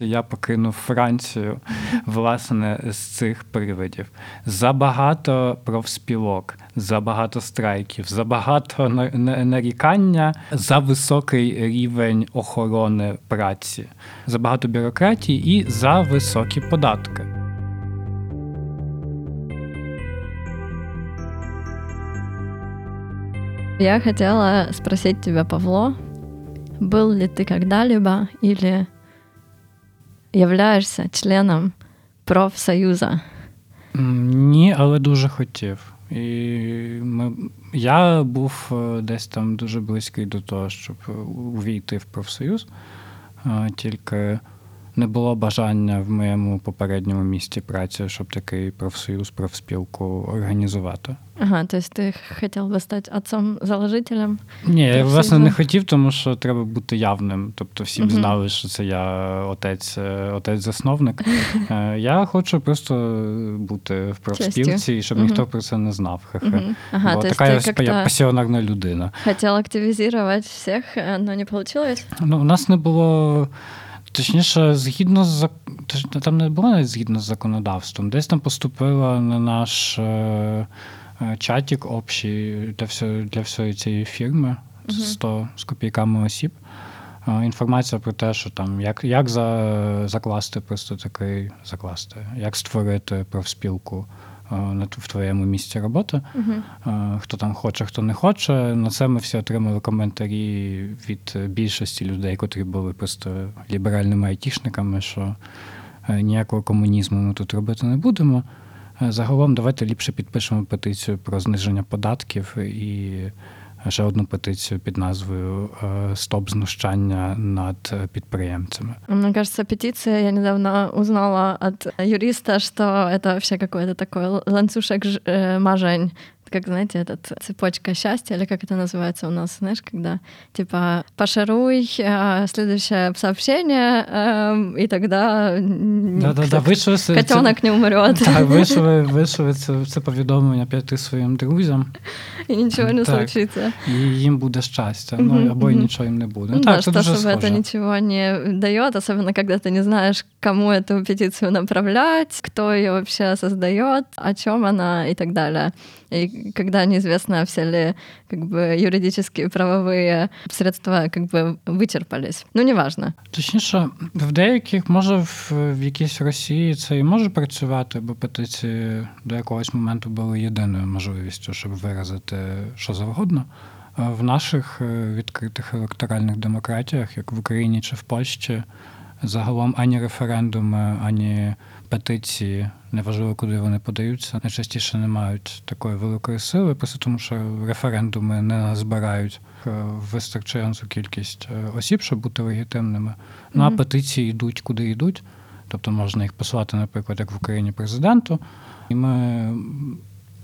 Я покинув Францію власне з цих привидів. Забагато профспілок, забагато страйків, забагато нарікання за високий рівень охорони праці, забагато бюрократії і за високі податки. Я хотела спросить тебя, Павло, был ли ты когда-либо или являєшся членом профсоюза? Ні, але дуже хотів. І ми, я був е, десь там дуже близький до того, щоб увійти в профсоюз, тільки не було бажання в моєму попередньому місці праці, щоб такий профсоюз, профспілку організувати. Ага, тобто ти хотів би стати отцом-заложителем? Ні, я власне не хотів, тому що треба бути явним. Тобто всім угу. знали, що це я отець, отець-засновник. Е, я хочу просто бути в профспілці, і щоб угу. ніхто про це не знав. Угу. Ага, Бо така я пасіонарна людина. Хотів активізувати всіх, але не вийшло? Ну, у нас не було. Точніше, згідно з там не було навіть згідно з законодавством. Десь там поступила на наш е, е, чатік общий для всього, для всієї цієї фірми 100 з копійками осіб. Е, інформація про те, що там як як за, закласти просто такий закласти, як створити профспілку в твоєму місці роботи. Uh-huh. Хто там хоче, хто не хоче. На це ми всі отримали коментарі від більшості людей, котрі були просто ліберальними айтішниками, що е, ніякого комунізму ми тут робити не будемо. Е, загалом, давайте ліпше підпишемо петицію про зниження податків і ще одну петицію під назвою е, Стоп знущання над підприємцями. Мне кажется, петиция, я недавно узнала от юриста, что это вообще какой-то такой ланцюжок э, мажень как, знаете, этот цепочка счастья, или как это называется у нас, знаешь, когда, типа, пошаруй, а, следующее сообщение, эм, и тогда Да-да-да, вийшли котенок не умрет. Так, вийшли, вийшли це, це повідомлення п'яти своїм друзям. І нічого не так. случиться. І їм буде щастя, ну, або і нічого їм не буде. Ну, так, да, что, дуже чтобы это ничего не дает, особенно когда ты не знаешь, кому эту петицию направлять, кто ее вообще создает, о чем она и так далее. И когда неизвестно, все ли как бы, юридические правовые средства как бы, вичерпались. Ну, неважно. Точніше, в деяких, може, в, в якійсь Росії це і може працювати, бо петиції до якогось моменту були єдиною можливістю, щоб виразити що завгодно. В наших е, відкритих електоральних демократіях, як в Україні чи в Польщі, загалом ані референдуми, ані петиції, неважливо, куди вони подаються, найчастіше не мають такої великої сили, просто тому що референдуми не збирають е, вистачаючу кількість е, осіб, щоб бути легітимними. Ну а петиції йдуть куди йдуть. Тобто можна їх послати, наприклад, як в Україні президенту. І ми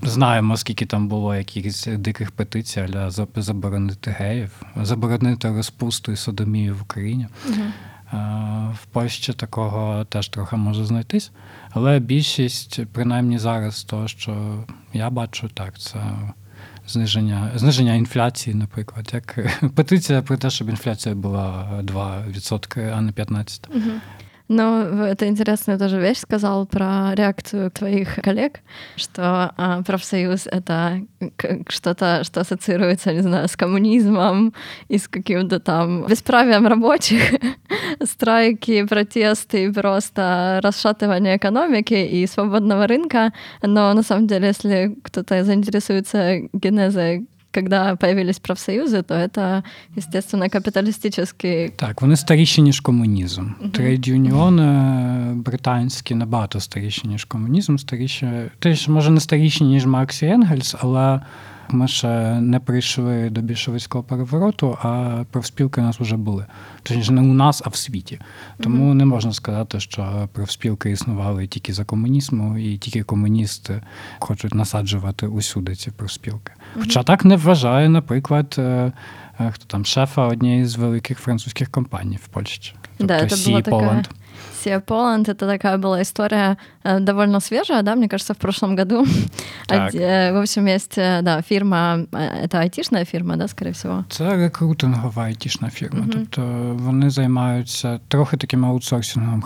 знаємо, скільки там було якихось диких петицій для заборонити геїв, заборонити розпусту і содомію в Україні. Угу. В Польщі такого теж трохи може знайтись. Але більшість, принаймні зараз, того, що я бачу, так, це зниження зниження інфляції, наприклад, як петиція про те, щоб інфляція була 2%, а не 15%. Угу. Ну, это интересная тоже вещь сказал про реакцию твоих коллег, что а, профсоюз — это что-то, что ассоциируется, не знаю, с коммунизмом и с каким-то там бесправием рабочих, страйки, протесты, просто расшатывание экономики и свободного рынка. Но на самом деле, если кто-то заинтересуется генезой когда появились профсоюзи, то це, естественно, капіталістичний... Так, вони старіші, ніж комунізм. Uh-huh. Трейд-юніони британські набагато старіші, ніж комунізм, старіші, теж, може, не старіші, ніж Маркс і Енгельс, але ми ще не прийшли до більшовицького перевороту, а профспілки у нас вже були. Точніше, не у нас, а в світі. Тому не можна сказати, що профспілки існували тільки за комунізму, і тільки комуністи хочуть насаджувати усюди ці профспілки. Хоча так не вважає, наприклад, е, е, хто там шефа однієї з великих французьких компаній в Польщі. Тобто да, це Поланд. така SEA Poland это такая была история э, довольно свежая, да, мне кажется, в прошлом году. Так. Э, В общем, есть, э, да, фирма, э, это айтишная фирма, да, скорее всего. Це рекрутингова айтішна фірма. Тобто вони займаються трохи таким аутсорсингом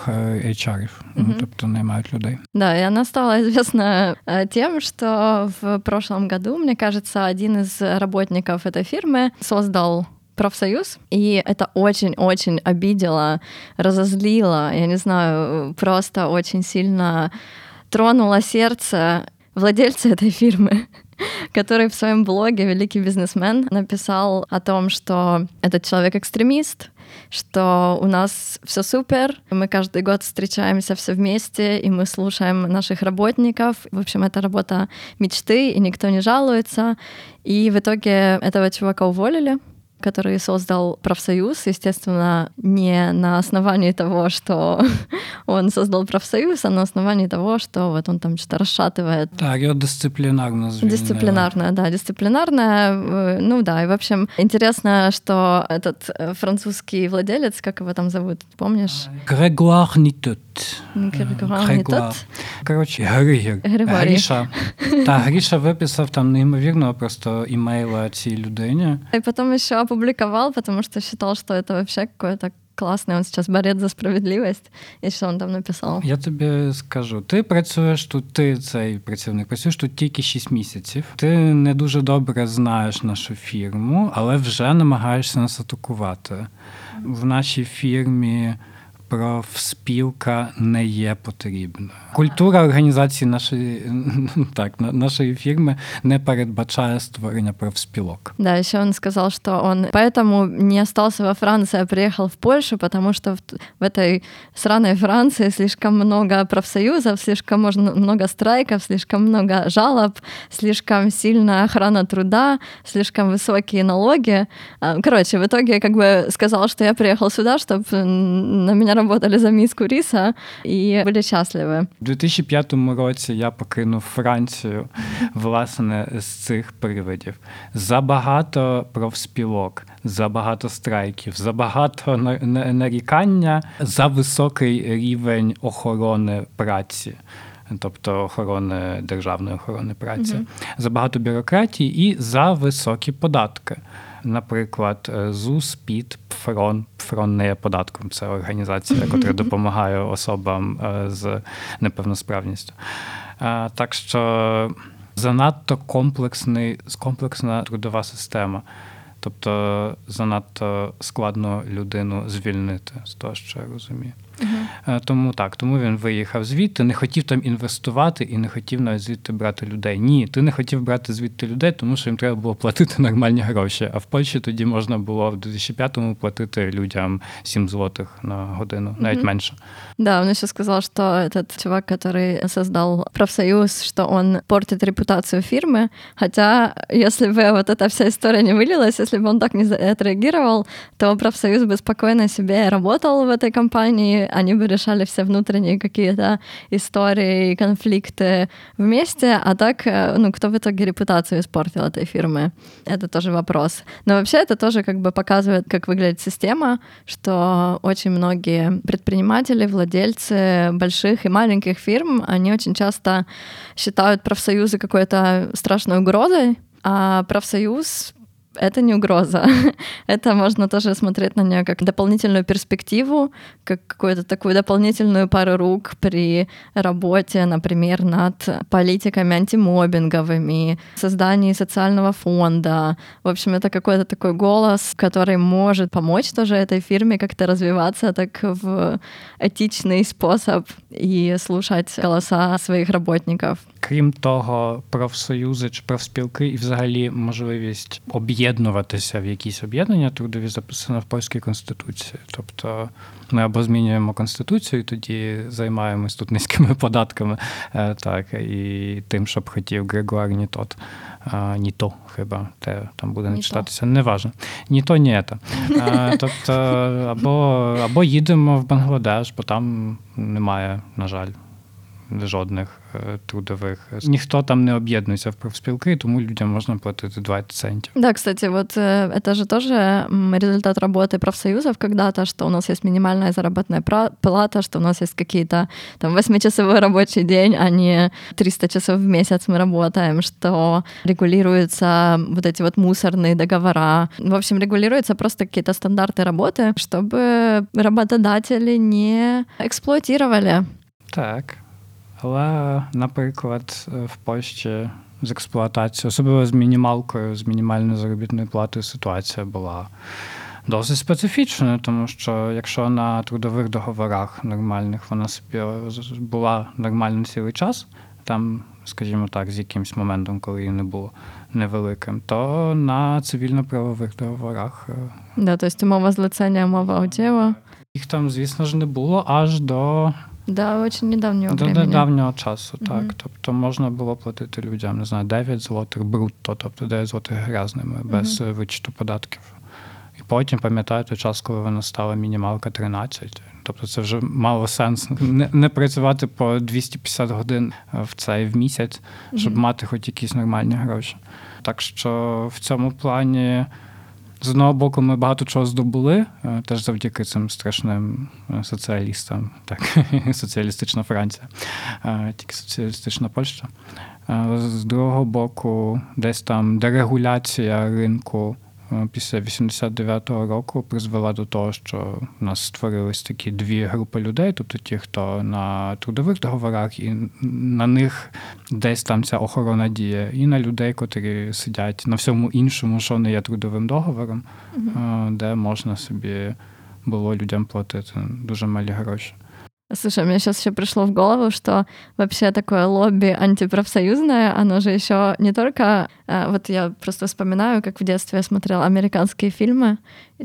HR-ів. Ну, тобто наймають людей. Да, и она стала известна э, тем, что в прошлом году, мне кажется, один из работников этой фирмы создал профсоюз, и это очень-очень обидело, разозлило, я не знаю, просто очень сильно тронуло сердце владельца этой фирмы, который в своем блоге «Великий бизнесмен» написал о том, что этот человек экстремист, что у нас все супер, мы каждый год встречаемся все вместе, и мы слушаем наших работников. В общем, это работа мечты, и никто не жалуется. И в итоге этого чувака уволили который создал профсоюз, естественно, не на основании того, что он создал профсоюз, а на основании того, что вот он там что-то расшатывает. Так, його дисциплінарно звільнили. Дисциплинарная, да, дисциплинарная. э, Ну да, и в общем, интересно, что этот э, французский владелец, как его там зовут, помнишь? Грегуар Нітут. Грегуар Нітот. Коротше, Григір. Григорій. Гріша. Та Гріша виписав там неймовірно просто імейла цій людині. И потом еще Опубликовал, потому что считал, что это вообще какое-то классное. Он сейчас борет за справедливость. И что он там написал? Я тобі скажу, ти працюєш тут, ти цей працівник, працюєш тут тільки 6 місяців. Ти не дуже добре знаєш нашу фірму, але вже намагаєшся нас атакувати. В нашій фірмі профспілка не є потрібна. Культура організації нашої, так, на- нашої фірми не передбачає створення профспілок. Да, еще он сказал, что он поэтому не остался во Франции, а приехал в Польшу, потому что в, в этой сраной Франции слишком много профсоюзов, слишком можно, много страйков, слишком много жалоб, слишком сильная охрана труда, слишком высокие налоги. А, Короче, в итоге как бы сказал, что я приехал сюда, чтобы на меня работали за миску риса и были счастливы. У 2005 році я покинув Францію власне з цих привидів. Забагато профспілок, забагато страйків, забагато на- на- нарікання за високий рівень охорони праці. Тобто охорони державної охорони праці, забагато бюрократії і за високі податки. Наприклад, е, ЗУС, ПІД, ПФРОН. ПФРОН не є податком, це організація, яка допомагає особам е, з неповносправністю. Е, Так що занадто комплексний, комплексна трудова система. Тобто занадто складно людину звільнити з того, що я розумію. Е, Тому так, тому він виїхав звідти, не хотів там інвестувати і не хотів навіть звідти брати людей. Ні, ти не хотів брати звідти людей, тому що їм треба було платити нормальні гроші. А в Польщі тоді можна було в 2005-му платити людям 7 злотих на годину, навіть менше. Да, он еще сказал, что этот чувак, который создал профсоюз, что он портит репутацию фирмы. Хотя, если бы вот эта вся история не вылилась, если бы он так не за- отреагировал, то профсоюз бы спокойно себе работал в этой компании, Они бы решали все внутренние какие-то истории и конфликты вместе, а так, э, ну, кто в итоге репутацию испортил этой фирмы? Это тоже вопрос. Но вообще это тоже как бы показывает, как выглядит система, что очень многие предприниматели, владельцы больших и маленьких фирм, они очень часто считают профсоюзы какой-то страшной угрозой, а профсоюз это не угроза. Это можно тоже смотреть на нее как дополнительную перспективу, как какую-то такую дополнительную пару рук при работе, например, над политиками антимобинговыми, создании социального фонда. В общем, это какой-то такой голос, который может помочь тоже этой фирме как-то развиваться так в этичный способ и слушать голоса своих работников. Крім того, профсоюзи чи профспілки і взагалі можливість об'єднуватися в якісь об'єднання трудові записано в польській конституції. Тобто ми або змінюємо конституцію, і тоді займаємось тут низькими податками, е, так і тим, щоб хотів Григуар Нітот. А, ні то хіба те там буде не читатися. Неважно. Ні то, ні це. Е, Тобто, або, або їдемо в Бангладеш, бо там немає, на жаль, жодних е, трудових. Ніхто там не об'єднується в профспілки, тому людям можна платити 20 центів. Да, кстати, вот э, это же тоже результат работы профсоюзов когда-то, что у нас есть минимальная заработная плата, что у нас есть какие-то там 8-часовой рабочий день, а не 300 часов в месяц мы работаем, что регулируются вот эти вот мусорные договора. В общем, регулируются просто какие-то стандарты работы, чтобы работодатели не эксплуатировали. Так. Але, наприклад, в Польщі з експлуатацією, особливо з мінімалкою, з мінімальною заробітною платою, ситуація була досить специфічною, тому що якщо на трудових договорах нормальних вона собі була нормально цілий час, там, скажімо так, з якимось моментом, коли її не було невеликим, то на цивільно-правових договорах. Да, тобто мова злицення, мова уділа. Їх там, звісно ж, не було аж до Да, очень недавнього До времени. недавнього часу, так. Mm-hmm. Тобто можна було платити людям, не знаю, 9 злотих брутто, тобто 9 злотих грязними, без mm-hmm. вичту податків. І потім, пам'ятаю, той час, коли вона стала мінімалка 13. Тобто це вже мало сенс не, не працювати по 250 годин в цей в місяць, щоб mm-hmm. мати хоч якісь нормальні гроші. Так що в цьому плані. З одного боку, ми багато чого здобули, е, теж завдяки цим страшним е, соціалістам, так, соціалістична Франція, е, тільки соціалістична Польща. З другого боку, десь там дерегуляція ринку після 89-го року призвела до того, що в нас створились такі дві групи людей, тобто ті, хто на трудових договорах, і на них десь там ця охорона діє, і на людей, котрі сидять на всьому іншому, що не є трудовим договором, угу. де можна собі було людям платити дуже малі гроші. Слушай, мне сейчас еще пришло в голову, что вообще такое лобби антипрофсоюзное, оно же еще не только... Э, вот я просто вспоминаю, как в детстве я смотрела американские фильмы,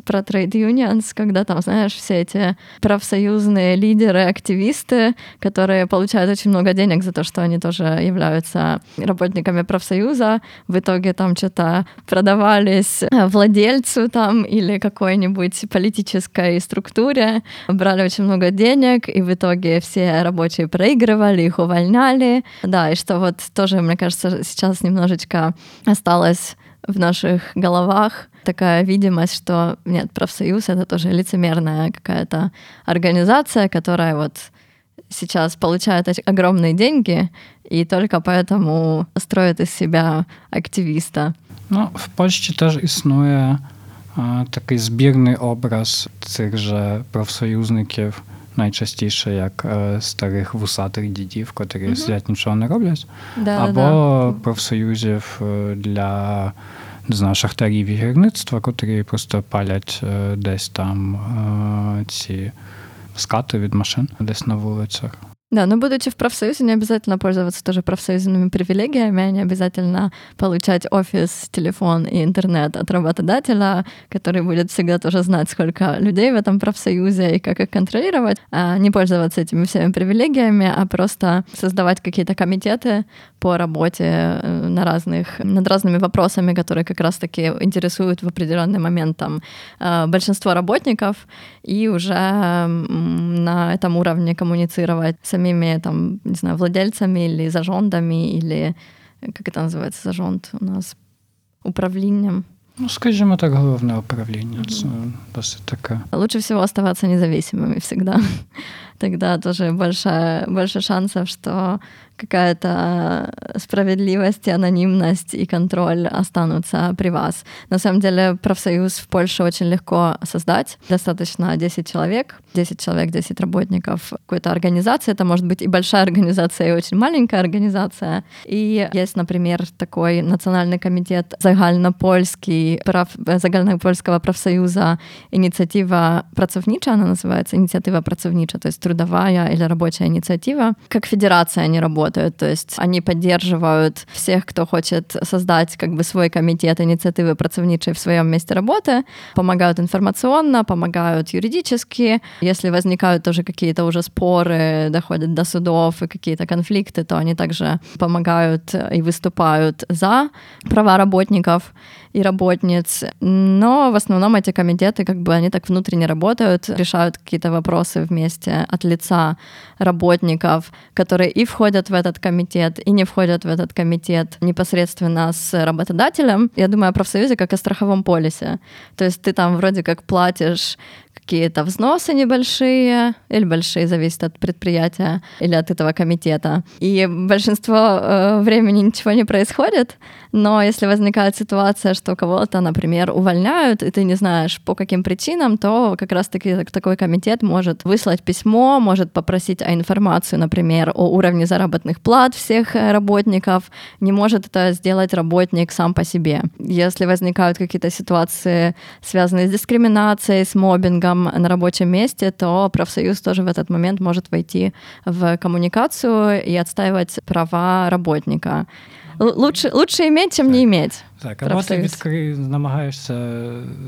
про trade unions, когда там, знаешь, все эти профсоюзные лидеры, активисты, которые получают очень много денег за то, что они тоже являются работниками профсоюза, в итоге там что-то продавались владельцу там или какой-нибудь политической структуре, брали очень много денег, и в итоге все рабочие проигрывали, их увольняли. Да, и что вот тоже, мне кажется, сейчас немножечко осталось в наших головах такая видимость, что нет, профсоюз — это тоже лицемерная какая-то организация, которая вот сейчас получает огромные деньги и только поэтому строит из себя активиста. Ну, в Польщі теж існує а, такий збірний образ цих же профсоюзників, Найчастіше як старих вусатих дідів, котрі угу. сидять нічого не роблять, да, або да. профсоюзів для не знаю, шахтарів і гірництва, котрі просто палять е, десь там е, ці скати від машин десь на вулицях. Да, но будучи в профсоюзе, не обязательно пользоваться тоже профсоюзными привилегиями, не обязательно получать офис, телефон и интернет от работодателя, который будет всегда тоже знать, сколько людей в этом профсоюзе и как их контролировать, а не пользоваться этими всеми привилегиями, а просто создавать какие-то комитеты по работе э, на разных, над разными вопросами, которые как раз-таки интересуют в определенный момент там э, большинство работников, и уже на этом уровне коммуницировать с самими там, не знаю, владельцами или зажондами, или как это называется, зажонд у нас управлінням. Ну, скажімо так, головне управління. Це досить таке. Лучше всего оставаться независимыми всегда. Тогда тоже больше, больше шансов, что какая-то справедливость, анонимность и контроль останутся при вас. На самом деле профсоюз в Польше очень легко создать. Достаточно 10 человек, 10 человек, 10 работников какой-то организации. Это может быть и большая организация, и очень маленькая организация. И есть, например, такой национальный комитет загальнопольский прав... загальнопольского профсоюза инициатива працовнича, она называется, инициатива працовнича, то есть трудовая или рабочая инициатива. Как федерация они работают работают. То есть они поддерживают всех, кто хочет создать как бы свой комитет инициативы працовничей в своем месте работы, помогают информационно, помогают юридически. Если возникают тоже какие-то уже споры, доходят до судов и какие-то конфликты, то они также помогают и выступают за права работников. И работниц. Но в основном эти комитеты, как бы, они так внутренне работают, решают какие-то вопросы вместе от лица работников, которые и входят в этот комитет, и не входят в этот комитет непосредственно с работодателем. Я думаю о профсоюзе как о страховом полисе. То есть ты там вроде как платишь какие-то взносы небольшие или большие, зависит от предприятия или от этого комитета. И большинство э, времени ничего не происходит, но если возникает ситуация, что кого-то, например, увольняют, и ты не знаешь по каким причинам, то как раз-таки такой комитет может выслать письмо, может попросить о информацию, например, о уровне заработных плат всех э, работников. Не может это сделать работник сам по себе. Если возникают какие-то ситуации, связанные с дискриминацией, с мобингом на рабочем месте, то профсоюз тоже в этот момент может войти в коммуникацию и отстаивать права работника. Лучше, лучше иметь, чем не иметь. Так, або ти відкри... намагаєшся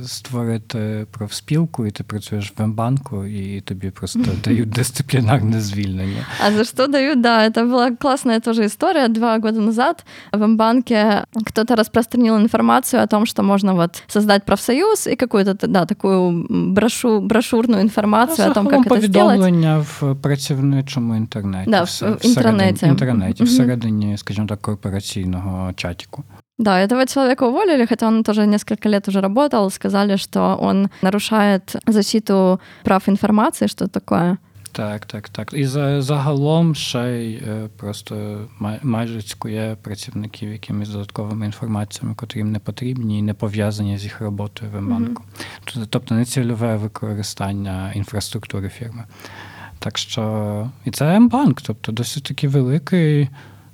створити профспілку, і ти працюєш в Мбанку, і тобі просто дають дисциплинарное звільнення. А за что дают? Да, это была классная тоже история. Два года назад в Мбанке кто-то распространил информацию о том, что можно вот создать профсоюз и какую-то, да, такую брошу, брошурную информацию о том, как это сделать. повідомлення в працівничому інтернеті. Да, в, в інтернеті. В інтернеті, всередині, скажімо так, корпораційного чатіку. Да, этого человека уволили, хотя он тоже несколько лет уже работал. Сказали, что он нарушает защиту прав информации, что такое. Так, так, так. І за, загалом ще й просто май, майже цькує працівників якимись додатковими інформаціями, котрі їм не потрібні і не пов'язані з їх роботою в банку. Mm-hmm. Тобто нецільове використання інфраструктури фірми. Так що і це М-банк, тобто досить таки великий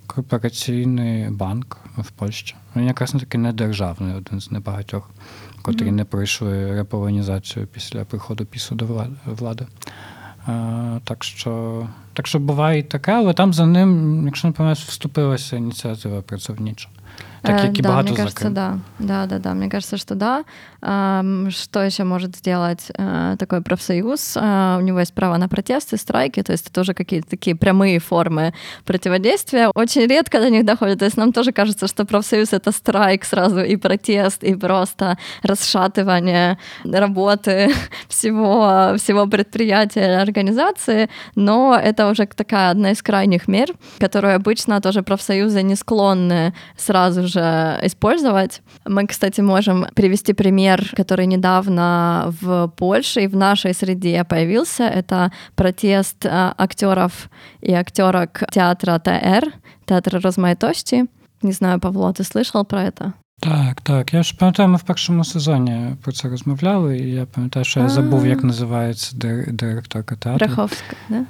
корпораційний банк в Польщі. Він якраз не таки не державний, один з небагатьох, котрі mm-hmm. не пройшли реполонізацію після приходу пісу до влади. А, так що так що буває і таке, але там за ним, якщо не пам'ятаєш, вступилася ініціатива працівнича. Так, як и да, мне кажется, да. Да, да, да. Мне кажется, что да. Что еще может сделать э, такой профсоюз? Э, у него есть право на протесты, страйки, то есть это тоже какие-то такие прямые формы противодействия. Очень редко до них доходит. То есть нам тоже кажется, что профсоюз — это страйк сразу, и протест, и просто расшатывание работы всего, всего предприятия, организации. Но это уже такая одна из крайних мер, которую обычно тоже профсоюзы не склонны сразу же использовать. Мы, кстати, можем привести пример, который недавно в Польше и в нашей среде появился. Это протест а, актеров и актерок театра ТР, театра розмаїтості. Не знаю, Павло, ти слышал про это? Так, так. Я ж пам'ятаю, ми в першому сезоні про це розмовляли, і я пам'ятаю, що я забув, як називається директорка театру. Раховська, да?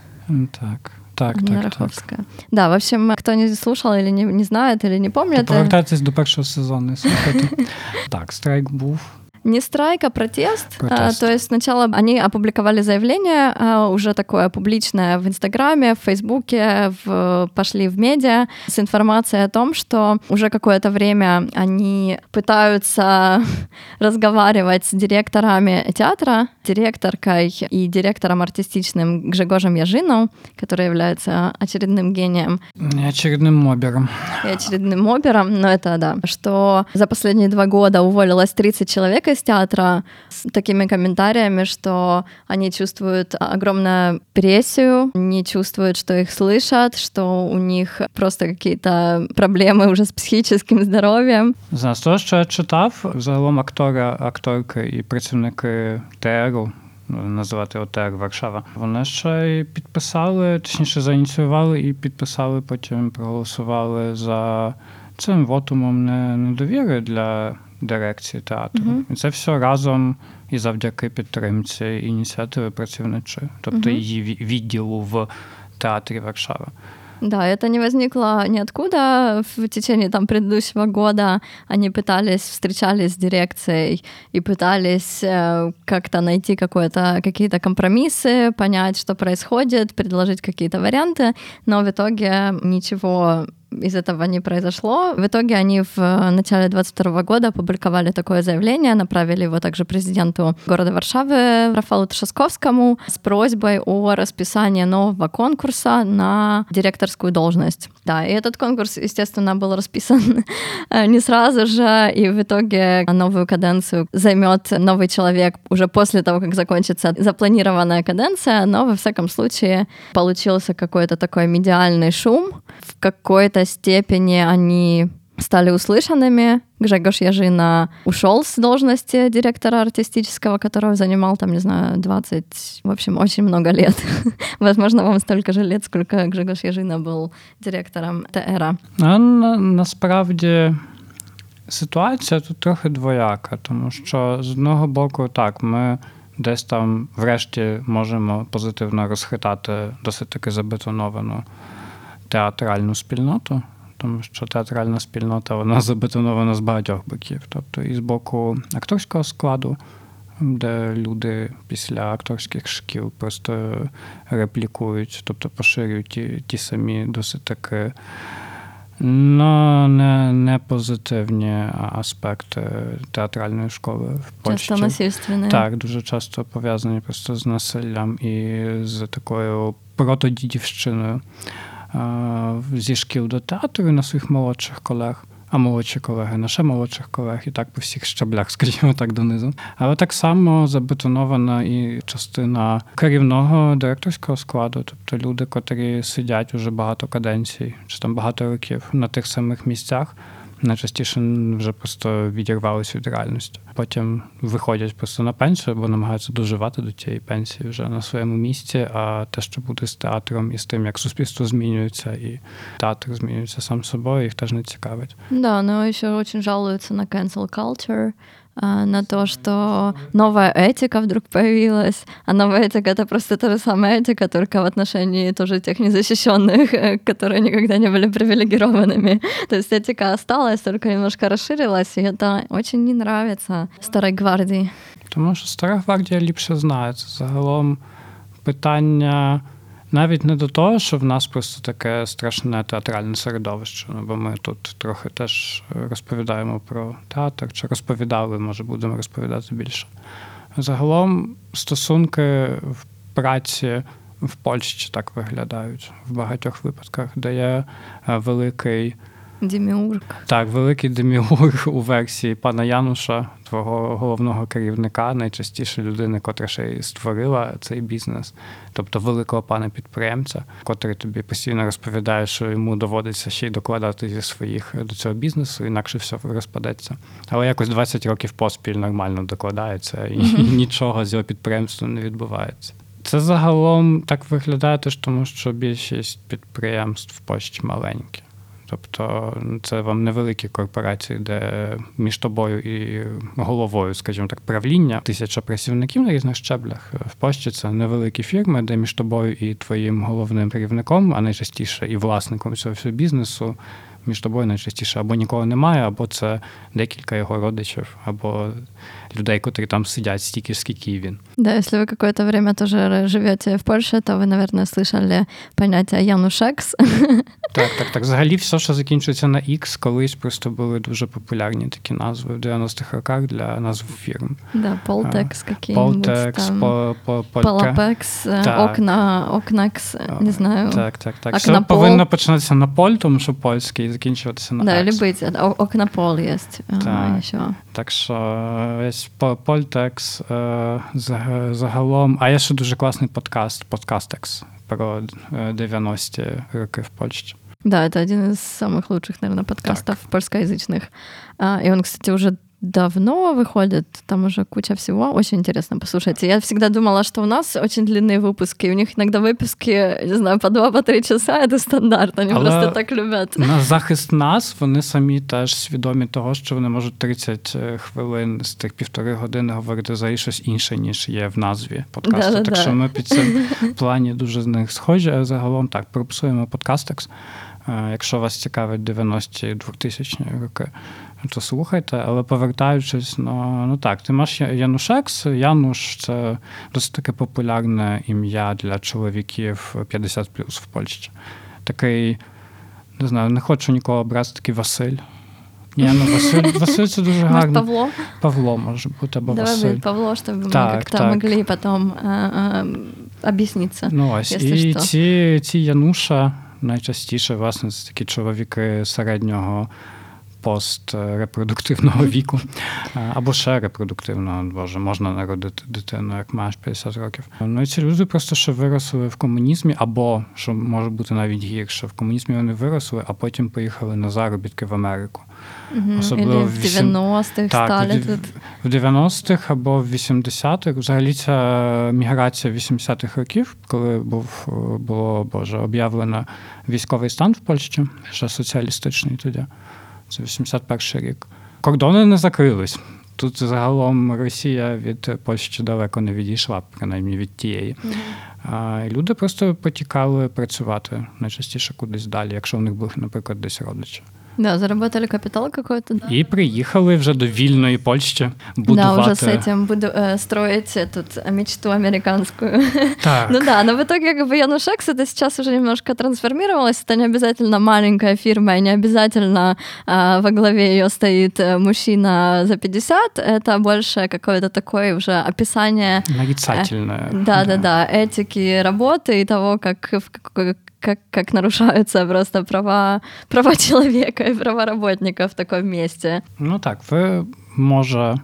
Так. Так, так, так. Да, в общем, кто не слушал или не, не знает, или не помнит... Повертайтесь до першого сезону, слухайте. Так, страйк був. Не страйк, а протест. протест. А, то есть сначала они опубликовали заявление, а, уже такое публичное в Инстаграме, в Фейсбуке, в, пошли в медиа с информацией о том, что уже какое-то время они пытаются разговаривать с директорами театра, директоркой и директором артистичным Гжегожем Яжином, который является очередным гением. И очередным мобером. И очередным мобером, но это да, что за последние два года уволилось 30 человек из театра с такими комментариями, что они чувствуют огромную прессию, не чувствуют, что их слышат, что у них просто какие-то проблемы уже с психическим здоров'ям. З того, що я читав, загалом актора, акторки і працівники ТРу, називати ОТР Варшава, вони ще й підписали, точніше заініціювали і підписали, потім проголосували за цим вотумом недовіри для дирекції театру. Uh-huh. І це все разом і завдяки підтримці ініціативи працівничої, тобто uh-huh. її відділу в театрі Варшави. Да, это не возникло ниоткуда. В течение там предыдущего года они пытались, встречались с дирекцией и пытались э, как-то найти какие-то компромиссы, понять, что происходит, предложить какие-то варианты, но в итоге ничего из этого не произошло. В итоге они в начале 22 года опубликовали такое заявление, направили его также президенту города Варшавы Рафалу Тшасковскому с просьбой о расписании нового конкурса на директорскую должность. Да, и этот конкурс, естественно, был расписан не сразу же, и в итоге новую каденцию займет новый человек уже после того, как закончится запланированная каденция, но, во всяком случае, получился какой-то такой медиальный шум. В какой-то степени они стали услышанными. Гжегош Яжина ушел с должности директора артистического, которого занимал там, не знаю, 20, в общем, очень много лет. Возможно, вам столько же лет, сколько Гжегош Яжина был директором ТРА. А на, насправді ситуація тут трохи двояка, тому що з одного боку, так, ми десь там, врешті, можемо позитивно розхитати досить таки забетоновану театральну спільноту, тому що театральна спільнота вона забетонована з багатьох боків. Тобто і з боку акторського складу, де люди після акторських шкіл просто реплікують, тобто поширюють ті, ті самі досить таки. Ну, не, не позитивні аспекти театральної школи в Польщі. Часто насильственні. Так, дуже часто пов'язані просто з насиллям і з такою протодідівщиною зі шкіл до театру на своїх молодших колег. А молодші колеги, на молодших колег, і так по всіх щаблях, скажімо так, донизу. Але так само забетонована і частина керівного директорського складу, тобто люди, котрі сидять уже багато каденцій, чи там багато років на тих самих місцях найчастіше вже просто відірвалися від реальності. Потім виходять просто на пенсію, бо намагаються доживати до цієї пенсії вже на своєму місці. А те, що буде з театром і з тим, як суспільство змінюється, і театр змінюється сам собою, їх теж не цікавить. Да, но ще дуже жалуються на cancel culture на то, что новая этика вдруг появилась, а новая этика — это просто та же самая этика, только в отношении тоже тех незащищенных, э, которые никогда не были привилегированными. То есть этика осталась, только немножко расширилась, и это очень не нравится старой гвардии. Тому що стара гвардія ліпше знає. Це загалом питання навіть не до того, що в нас просто таке страшне театральне середовище, ну, бо ми тут трохи теж розповідаємо про театр, чи розповідали, може, будемо розповідати більше. Загалом стосунки в праці в Польщі так виглядають в багатьох випадках, де є великий. Деміург. Так, великий деміург у версії пана Януша, твого головного керівника, найчастіше людини, котра ще й створила цей бізнес, тобто великого пана підприємця, котрий тобі постійно розповідає, що йому доводиться ще й докладати зі своїх до цього бізнесу, інакше все розпадеться. Але якось 20 років поспіль нормально докладається, і mm-hmm. нічого з його підприємством не відбувається. Це загалом так виглядає, тому що більшість підприємств в Польщі маленькі. Тобто це вам невеликі корпорації, де між тобою і головою, скажімо так, правління тисяча працівників на різних щеблях. В Польщі це невеликі фірми, де між тобою і твоїм головним керівником, а найчастіше і власником цього всього бізнесу. Між тобою найчастіше або нікого немає, або це декілька його родичів, або людей, котрі там сидять стільки, скільки він. Да, если вы какое-то время живете в Польше, то ви, наверное, слышали поняття Янушекс. Так, так, так. Взагалі, все, що закінчується на X, колись просто були дуже популярні такі назви в 90-х роках для назв фірм. Да, Полтекс, какие-нибудь Полтекс, там. по, по, Палапекс, окна, окнакс, не знаю. Так, так, так. Все повинно починатися на поль, тому що польський, і закінчуватися на Да, быть, окнапол є. Так. Так що весь Польтекс загалом. А є ще дуже класний подкаст, подкастекс про 90-ті роки в Польщі. Да, это один из самых лучших, наверное, подкастов так. польскоязычных. И он, кстати, уже давно выходит, там уже куча всего. Очень интересно, послушайте. Я всегда думала, что у нас очень длинные выпуски, у них иногда выпуски, не знаю, по два, по три часа, это стандарт, они Але просто так люблять. На захист нас, вони самі теж свідомі того, що вони можуть 30 хвилин з тих півтори години говорити за щось інше, ніж є в назві подкасту. Да, так да. що ми під цим плані дуже з них схожі, а загалом так, прописуємо подкастекс. Якщо вас цікавить 90-ті 2000 роки, то слухайте, але повертаючись, ну, ну так, ти маєш Янушекс. Януш це досить таке популярне ім'я для чоловіків 50 в Польщі. Такий не знаю, не хочу нікого образити, такий Василь. Ні, ну Василь, Василь це дуже Может, гарно. Павло? Павло може бути, або Давай Василь. будет Павло, чтобы мы Так, как-то так. могли потом э, э, объясниться. Ну ось. якщо І що. ці, ці Януша найчастіше, власне, це такі чоловіки середнього пострепродуктивного віку, або ще репродуктивного, боже, можна народити дитину, як маєш 50 років. Ну і ці люди просто що виросли в комунізмі, або що може бути навіть гірше, в комунізмі вони виросли, а потім поїхали на заробітки в Америку. Мгм. Особливо в в 90-х Так, стали в, тут. в 90-х або в 80-х, взагалі ця міграція 80-х років, коли був було боже об'явлено військовий стан в Польщі, ще соціалістичний тоді. Це 81 рік. Кордони не закрились. Тут загалом Росія від Польщі далеко не відійшла, принаймні від тієї. А, люди просто потікали працювати найчастіше кудись далі, якщо в них були, наприклад, десь родичі. Да, заработали капитал какой-то. Да. І приїхали вже до вільної Польщі Да, будувати. уже с этим буду э, строить э, тут э, мечту американскую. Так. Ну да, но в итоге как бы Янушекс это сейчас уже немножко трансформировалось. Это не обязательно маленькая фирма, и не обязательно а, во главе ее стоит э, мужчина за 50. Это больше какое-то такое уже описание Нарицательне. да, да, да, этики работы и того, как, в какой- как, как нарушаются просто права, права человека и права работника в таком месте. Ну так, ви, може,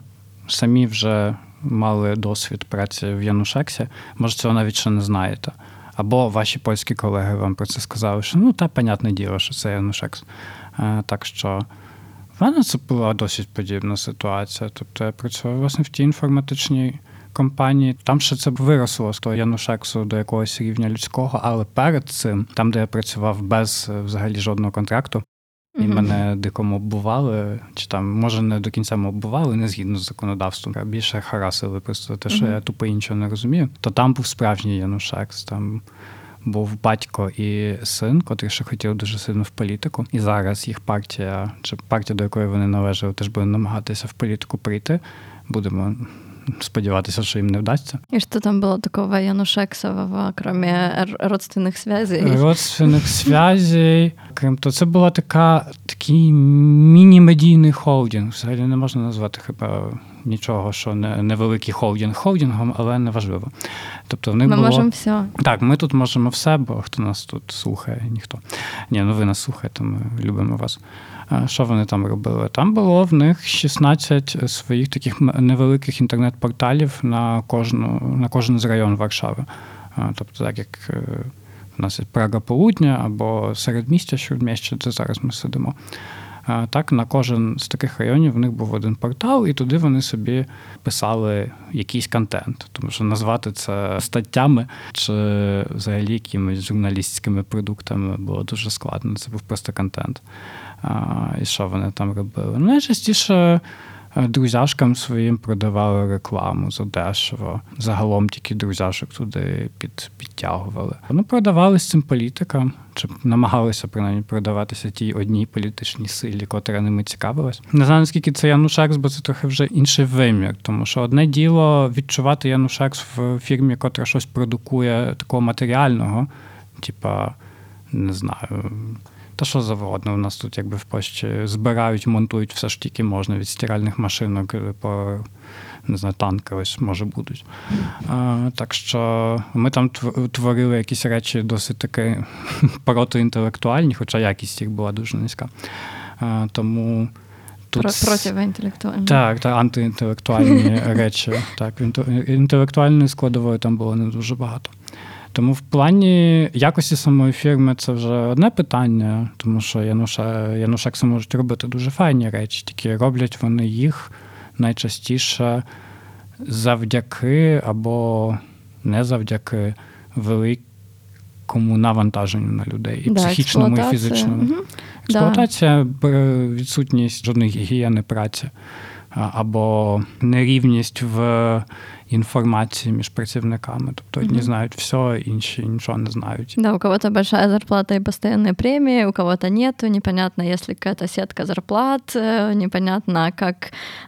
самі вже мали досвід праці в Янушексі, може, цього навіть ще не знаєте. Або ваші польські колеги вам про це сказали, що ну та понятне діло, що це Янушекс. Е, так що в мене це була досить подібна ситуація. Тобто я працював власне в тій інформатичній компанії. Там ще це виросло з того Янушексу до якогось рівня людського, але перед цим, там, де я працював без е, взагалі жодного контракту, і Мгм. мене дико мобували, чи там, може, не до кінця мобували, не згідно з законодавством, а більше харасили просто те, що Мгм. я тупо іншого не розумію. То там був справжній Янушекс. Там був батько і син, котрий ще хотів дуже сильно в політику. І зараз їх партія, чи партія, до якої вони належали, теж буде намагатися в політику прийти. Будемо сподіватися, що їм не вдасться. И что там было такого Янушексового, кроме р- родственных связей? Родственних зв'язей. Крім того, це була така такий міні-медійний холдинг. Взагалі не можна назвати хіба нічого, що не невеликий холдинг холдингом, але не важливо. Тобто в них Мы було... можем все. Так, ми тут можемо все, бо хто нас тут слухає, ніхто. Ні, ну ви нас слухаєте, ми любимо вас. Що вони там робили? Там було в них 16 своїх таких невеликих інтернет-порталів на кожну на кожен з район Варшави. Тобто, так як е, у нас є Прага Полудня або середмістя, Щодмістя, де зараз ми сидимо. Так, на кожен з таких районів в них був один портал, і туди вони собі писали якийсь контент. Тому що назвати це статтями чи взагалі якимись журналістськими продуктами було дуже складно. Це був просто контент. І що вони там робили? Ну, найчастіше е, друзяшкам своїм продавали рекламу задешево. Загалом тільки друзяшок туди під, підтягували. Ну, продавались цим політикам, чи намагалися принаймні продаватися тій одній політичній силі, котра ними цікавилась. Не знаю, наскільки це Янушекс, бо це трохи вже інший вимір. Тому що одне діло відчувати Янушекс в фірмі, котра щось продукує такого матеріального, типа, не знаю. Та що завгодно, у нас тут якби в Польщі збирають, монтують все ж тільки можна від стиральних машинок е, по не знаю, танки ось може будуть. А, так що ми там творили якісь речі досить таки протиінтелектуальні, хоча якість їх була дуже низька. А, тому тут Про- с- так, та антиінтелектуальні речі. Так, інтелектуальної складової там було не дуже багато. Тому в плані якості самої фірми це вже одне питання, тому що Януша, Янушекси можуть робити дуже файні речі, тільки роблять вони їх найчастіше завдяки або не завдяки великому навантаженню на людей, і Да, психічному, і фізичному. Да. Експлуатація, б- відсутність жодної гігієни праці або нерівність в інформації між працівниками. Тобто одні Мгм. знають все, інші нічого не знають. Да, у кого-то большая зарплата и постоянные премии, у кого-то нету, непонятно, есть ли какая-то сетка зарплат, э, непонятно, как,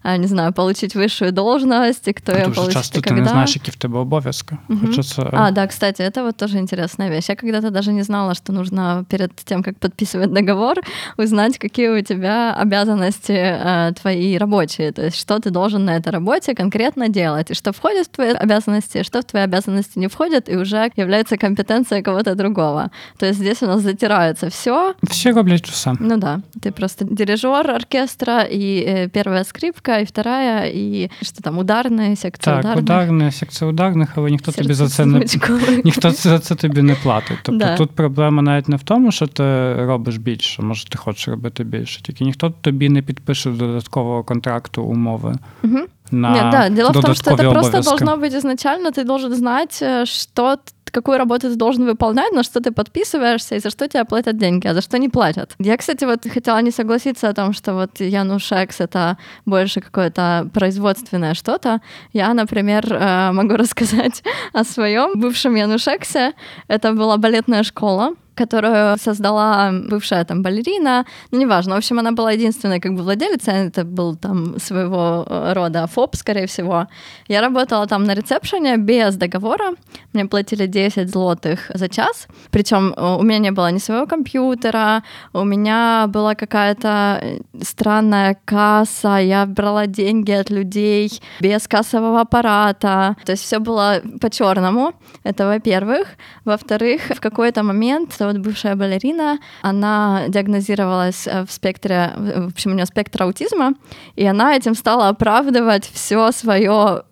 э, не знаю, получить высшую должность, и кто ее Дуже получит часто и ти когда. не знаєш, які в тебе обов'язки. Мгм. Хоча це А, да, кстати, это вот тоже интересная вещь. Я когда-то даже не знала, что нужно перед тем, как подписывать договор, узнать, какие у тебя обязанности э, твои рабочие. То есть, что ты должен на этой работе конкретно делать, и что входит в твои обязанности, и что в твои обязанности не входит, и уже является компетенцией кого-то другого. То есть здесь у нас затирается все. всі роблять усе. Ну да, ты просто дирижер оркестра, и э, первая скрипка, и вторая, и что там, ударная, секция Так, ударных. ударне, секція ударних, але ніхто тобі за це не Сердце-смычковый. ніхто за це тобі не платить. Тобто Да. тут проблема навіть не в тому, що ти робиш більше, може ти хочеш робити більше. Тільки ніхто тобі не підпише додаткового контракту умови Мгм. На Нет, да, дело в том, что это просто обов'язки. должно быть изначально, ты должен знать, э, что какую работу ты должен выполнять, на что ты подписываешься и за что тебе платят деньги, а за что не платят. Я, кстати, вот хотела не согласиться о том, что вот Янушекс — это больше какое-то производственное что-то. Я, например, э, могу рассказать о своем бывшем Янушексе. Это была балетная школа, которую создала бывшая там балерина, ну, неважно. В общем, она была единственной как бы владелицей, это был там своего э, рода ФОП, скорее всего. Я работала там на ресепшене без договора, мне платили 10 злотых за час, причем э, у меня не было ни своего компьютера, у меня была какая-то э, странная касса, я брала деньги от людей без кассового аппарата, то есть все было по-черному, это во-первых. Во-вторых, в какой-то момент вот бывшая балерина, она диагнозировалась э, в спектре, в общем, у нее спектр аутизма, и она этим стала оправдывать все свое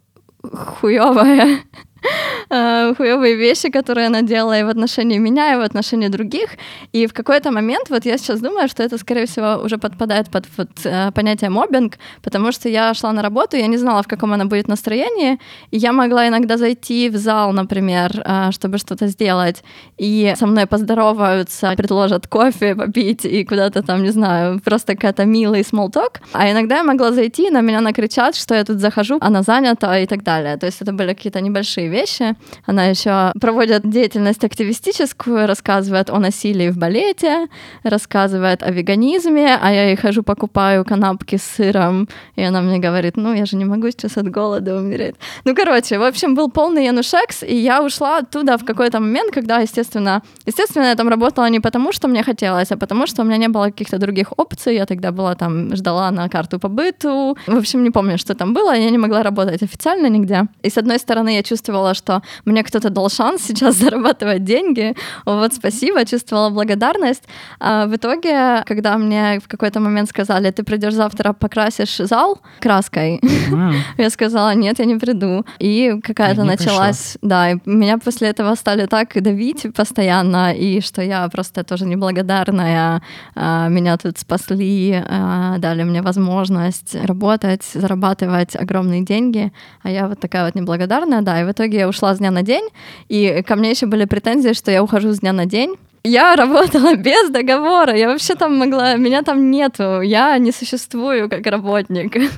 хуевое хуевые вещи, которые она делала и в отношении меня, и в отношении других. И в какой-то момент, вот я сейчас думаю, что это, скорее всего, уже подпадает под вот, э, понятие мобинг, потому что я шла на работу, я не знала, в каком она будет настроении, и я могла иногда зайти в зал, например, э, чтобы что-то сделать, и со мной поздороваются, предложат кофе попить и куда-то там, не знаю, просто какая-то милый talk. А иногда я могла зайти, на меня накричат, что я тут захожу, она занята и так далее. То есть это были какие-то небольшие вещи. Она еще проводит деятельность активистическую, рассказывает о насилии в балете, рассказывает о веганизме, а я ей хожу, покупаю канапки с сыром, и она мне говорит, ну, я же не могу сейчас от голода умереть. Ну, короче, в общем, был полный янушекс, и я ушла оттуда в какой-то момент, когда, естественно, естественно, я там работала не потому, что мне хотелось, а потому, что у меня не было каких-то других опций, я тогда была там, ждала на карту по быту, в общем, не помню, что там было, я не могла работать официально нигде. И с одной стороны, я чувствовала, что мне кто-то дал шанс сейчас зарабатывать деньги, вот спасибо, чувствовала благодарность. А в итоге, когда мне в какой-то момент сказали, ты придешь завтра покрасишь зал краской, я сказала, нет, я не приду. И какая-то началась, да, и меня после этого стали так давить постоянно, и что я просто тоже неблагодарная, а, меня тут спасли, а, дали мне возможность работать, зарабатывать огромные деньги, а я вот такая вот неблагодарная, да, и в итоге я ушла с дня на день, и ко мне еще были претензии, что я ухожу с дня на день, я работала без договора, я вообще там могла, меня там нету, я не существую как работник.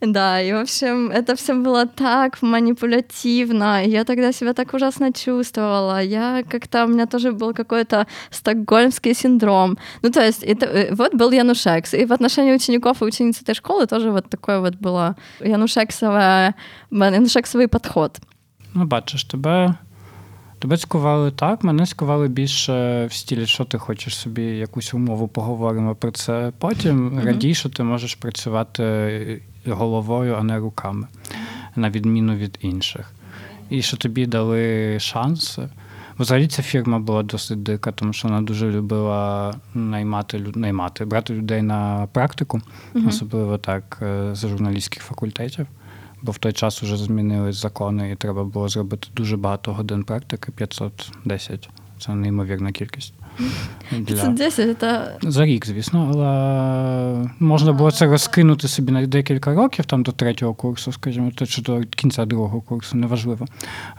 Да, и в общем, это все было так манипулятивно. Я тогда себя так ужасно чувствовала. Я как-то, у меня тоже был какой-то стокгольмский синдром. Ну, то есть, это, э, вот был Янушекс. И в отношении учеников и учениц этой школы тоже вот такой вот было Янушексовое, Янушексовый подход. Ну, бачиш, тебе, тебе цькували так, мене цькували більше в стілі, що ти хочеш собі якусь умову, поговоримо про це потім. Радій, що ти можеш працювати головою, а не руками, на відміну від інших. І що тобі дали шанс. Взагалі ця фірма була досить дика, тому що вона дуже любила наймати наймати, брати людей на практику, особливо так е, з журналістських факультетів. Бо в той час вже змінились закони, і треба було зробити дуже багато годин практики 510. Це неймовірна кількість. Для... 510 это За рік, звісно, але можна було це розкинути собі на декілька років, там до третього курсу, скажімо, то чи до кінця другого курсу, неважливо.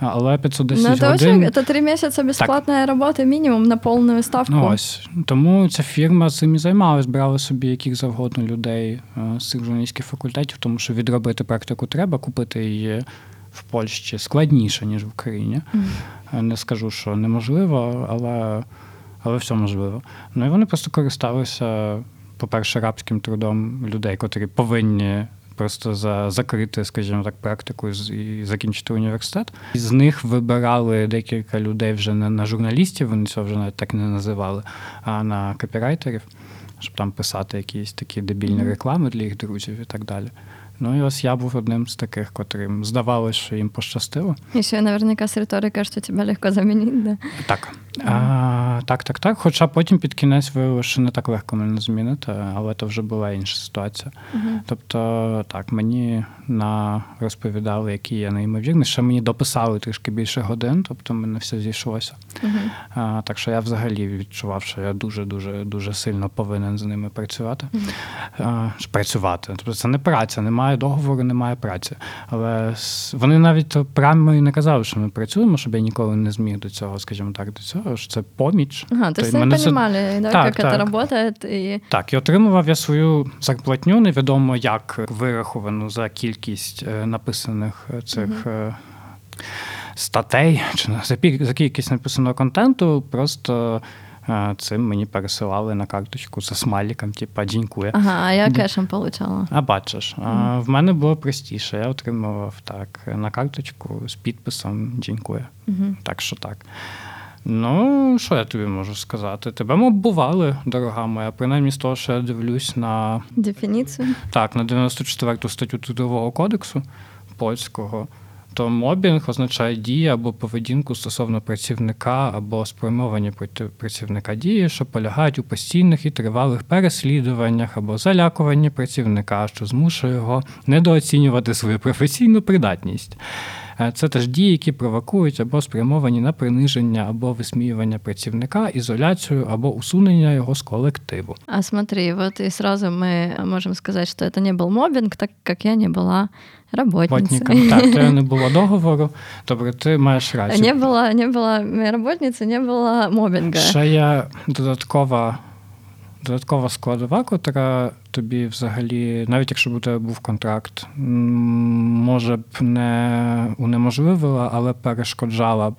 А, Але 510 Ну, это годин. очень, это три месяца бесплатной работы минимум на полную ставку. Ну, ось. Тому ця фірма цим і займалась, брала собі яких завгодно людей е, з цих журналістських факультетів, тому що відробити практику треба, купити її в Польщі складніше, ніж в Україні. Mm. Не скажу, що неможливо, але але все можливо. Ну і вони просто користалися, по-перше, рабським трудом людей, котрі повинні просто за закрити, скажімо так, практику і закінчити університет. З них вибирали декілька людей вже не на журналістів, вони цього вже навіть так не називали, а на копірайтерів, щоб там писати якісь такі дебільні реклами для їх друзів і так далі. Ну і ось я був одним з таких, котрим здавалося, що їм пощастило. І ще наверняка з риторика, що тебе легко замінити, да? Так. А, Так, так, так. Хоча потім під кінець виявилося, що не так легко мене змінити, але це вже була інша ситуація. Uh-huh. Тобто, так, мені на розповідали, які я неймовірний. Ще мені дописали трішки більше годин, тобто мене все зійшлося. Uh-huh. А, Так що я взагалі відчував, що я дуже-дуже дуже сильно повинен з ними працювати. Uh-huh. А, Працювати. Тобто це не праця, немає договору, немає праці. Але вони навіть прямо і не казали, що ми працюємо, щоб я ніколи не зміг до цього, скажімо так, до цього що це поміч. Ага, то есть вони розуміли, як це працює. І... Так, і отримував я свою зарплатню, невідомо як вираховану за кількість е, написаних е, цих. Угу. Статей чи за кількість написаного контенту, просто цим мені пересилали на карточку за смайликом, типа дінькує. Ага, а я кешем получала. А бачиш, mm а, в мене було простіше. Я отримував так на карточку з підписом дінькує. Mm-hmm. Так що так. Ну, що я тобі можу сказати? Тебе ми оббували, дорога моя, принаймні з того, що я дивлюсь на дефініцію. Так, на 94 статтю Трудового кодексу польського. То мобінг означає дії або поведінку стосовно працівника або спрямовані проти працівника дії, що полягають у постійних і тривалих переслідуваннях або залякуванні працівника, що змушує його недооцінювати свою професійну придатність. Е, це теж дії, які провокують або спрямовані на приниження або висміювання працівника, ізоляцію або усунення його з колективу. А смотри, вот и сразу мы можем сказать, что это не был мобинг, так как я не была работницей. Так, то не було договору. Добре, ти маєш рацію. Не була, не була работницей, не було мобінга. Ще є додаткова додаткова складова, котра тобі взагалі, навіть якщо б у тебе був контракт, може б не унеможливила, але перешкоджала б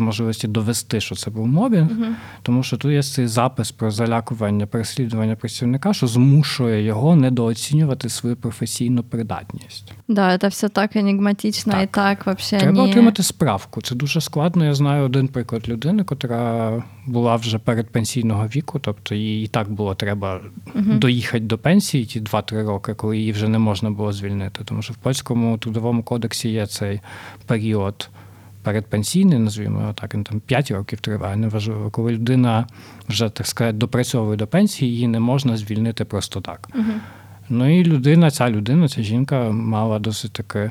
можливості довести, що це був мобінг, uh тому що тут є цей запис про залякування, переслідування працівника, що змушує його недооцінювати свою професійну придатність. Да, це все так енігматично так. і так вообще треба не... отримати справку. Це дуже складно. Я знаю один приклад людини, яка була вже перед пенсійного віку, тобто їй і так було треба uh доїхати до пенсії ті 2-3 роки, коли її вже не можна було звільнити. Тому що в польському трудовому кодексі є цей період передпенсійний, назвімо його так, він там 5 років триває, неважливо. Коли людина вже, так сказати, допрацьовує до пенсії, її не можна звільнити просто так. Угу. Ну і людина, ця людина, ця жінка мала досить таки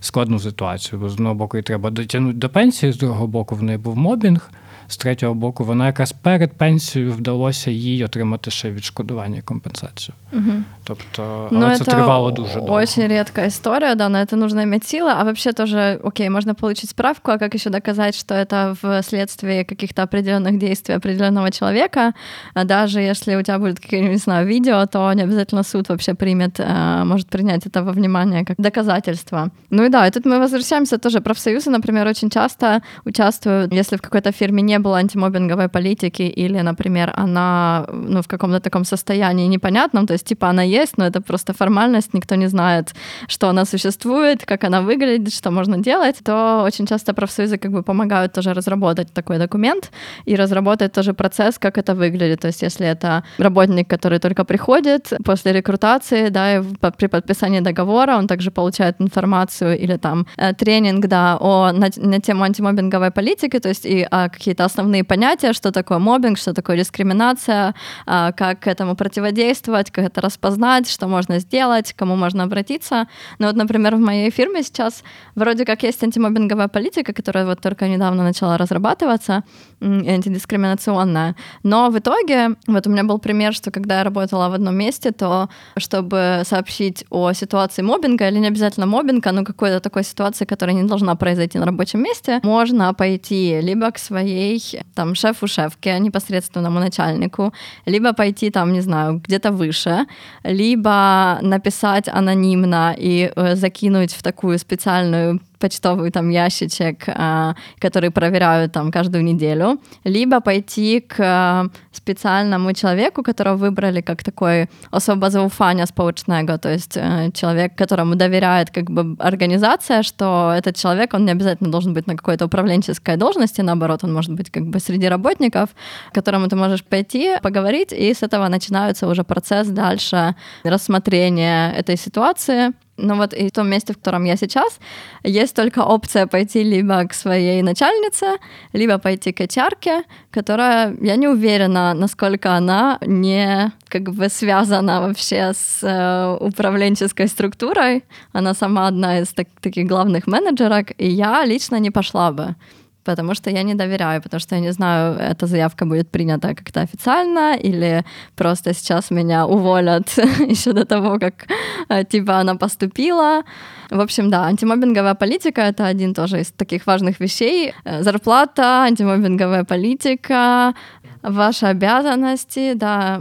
складну ситуацію. Бо з одного боку, їй треба дотягнути до пенсії, з другого боку, в неї був мобінг з третього боку, вона якраз перед пенсією вдалося їй отримати ще відшкодування і компенсацію. Угу. Тобто, але ну, це тривало дуже довго. Очень редкая история, да, на это нужно иметь силы, а вообще тоже, окей, можно получить справку, а как еще доказать, что это вследствие каких-то определенных действий определенного человека, а даже если у тебя будет какое-нибудь, не знаю, видео, то не обязательно суд вообще примет, а, может принять это во внимание как доказательство. Ну и да, и тут мы возвращаемся тоже, профсоюзы, например, очень часто участвуют, если в какой-то фирме не было антимобинговой политики или, например, она ну, в каком-то таком состоянии непонятном, то есть типа она есть, но это просто формальность, никто не знает, что она существует, как она выглядит, что можно делать, то очень часто профсоюзы как бы помогают тоже разработать такой документ и разработать тоже процесс, как это выглядит. То есть если это работник, который только приходит после рекрутации, да, и при подписании договора он также получает информацию или там э, тренинг, да, о, на, на тему антимобинговой политики, то есть и а, какие-то основные понятия, что такое мобинг, что такое дискриминация, а, как этому противодействовать, как это распознать, что можно сделать, кому можно обратиться. Ну вот, например, в моей фирме сейчас вроде как есть антимобинговая политика, которая вот только недавно начала разрабатываться, антидискриминационная. Но в итоге, вот у меня был пример, что когда я работала в одном месте, то чтобы сообщить о ситуации мобинга, или не обязательно мобинга, но какой-то такой ситуации, которая не должна произойти на рабочем месте, можно пойти либо к своей там шефу шефке, непосредственному начальнику, либо пойти там, не знаю, где-то выше, либо написать анонимно и э, закинуть в такую специальную почтовый там ящичек, а, который проверяют там каждую неделю, либо пойти к специальному человеку, которого выбрали как такой особо зауфания społecznego, то есть э, человек, которому доверяет как бы организация, что этот человек, он не обязательно должен быть на какой-то управленческой должности, наоборот, он может быть как бы среди работников, к которому ты можешь пойти, поговорить, и с этого начинается уже процесс дальше рассмотрения этой ситуации, но вот и в том месте, в котором я сейчас, есть только опция пойти либо к своей начальнице, либо пойти к HR, которая, я не уверена, насколько она не как бы связана вообще с э, управленческой структурой. Она сама одна из так, таких главных менеджерок, и я лично не пошла бы Потому что я не доверяю, потому что я не знаю, эта заявка будет принята как-то официально или просто сейчас меня уволят еще до того, как э, типа она поступила. В общем, да, антимобинговая политика — это один тоже из таких важных вещей. Э, зарплата, антимобинговая политика, ваши обязанности, да,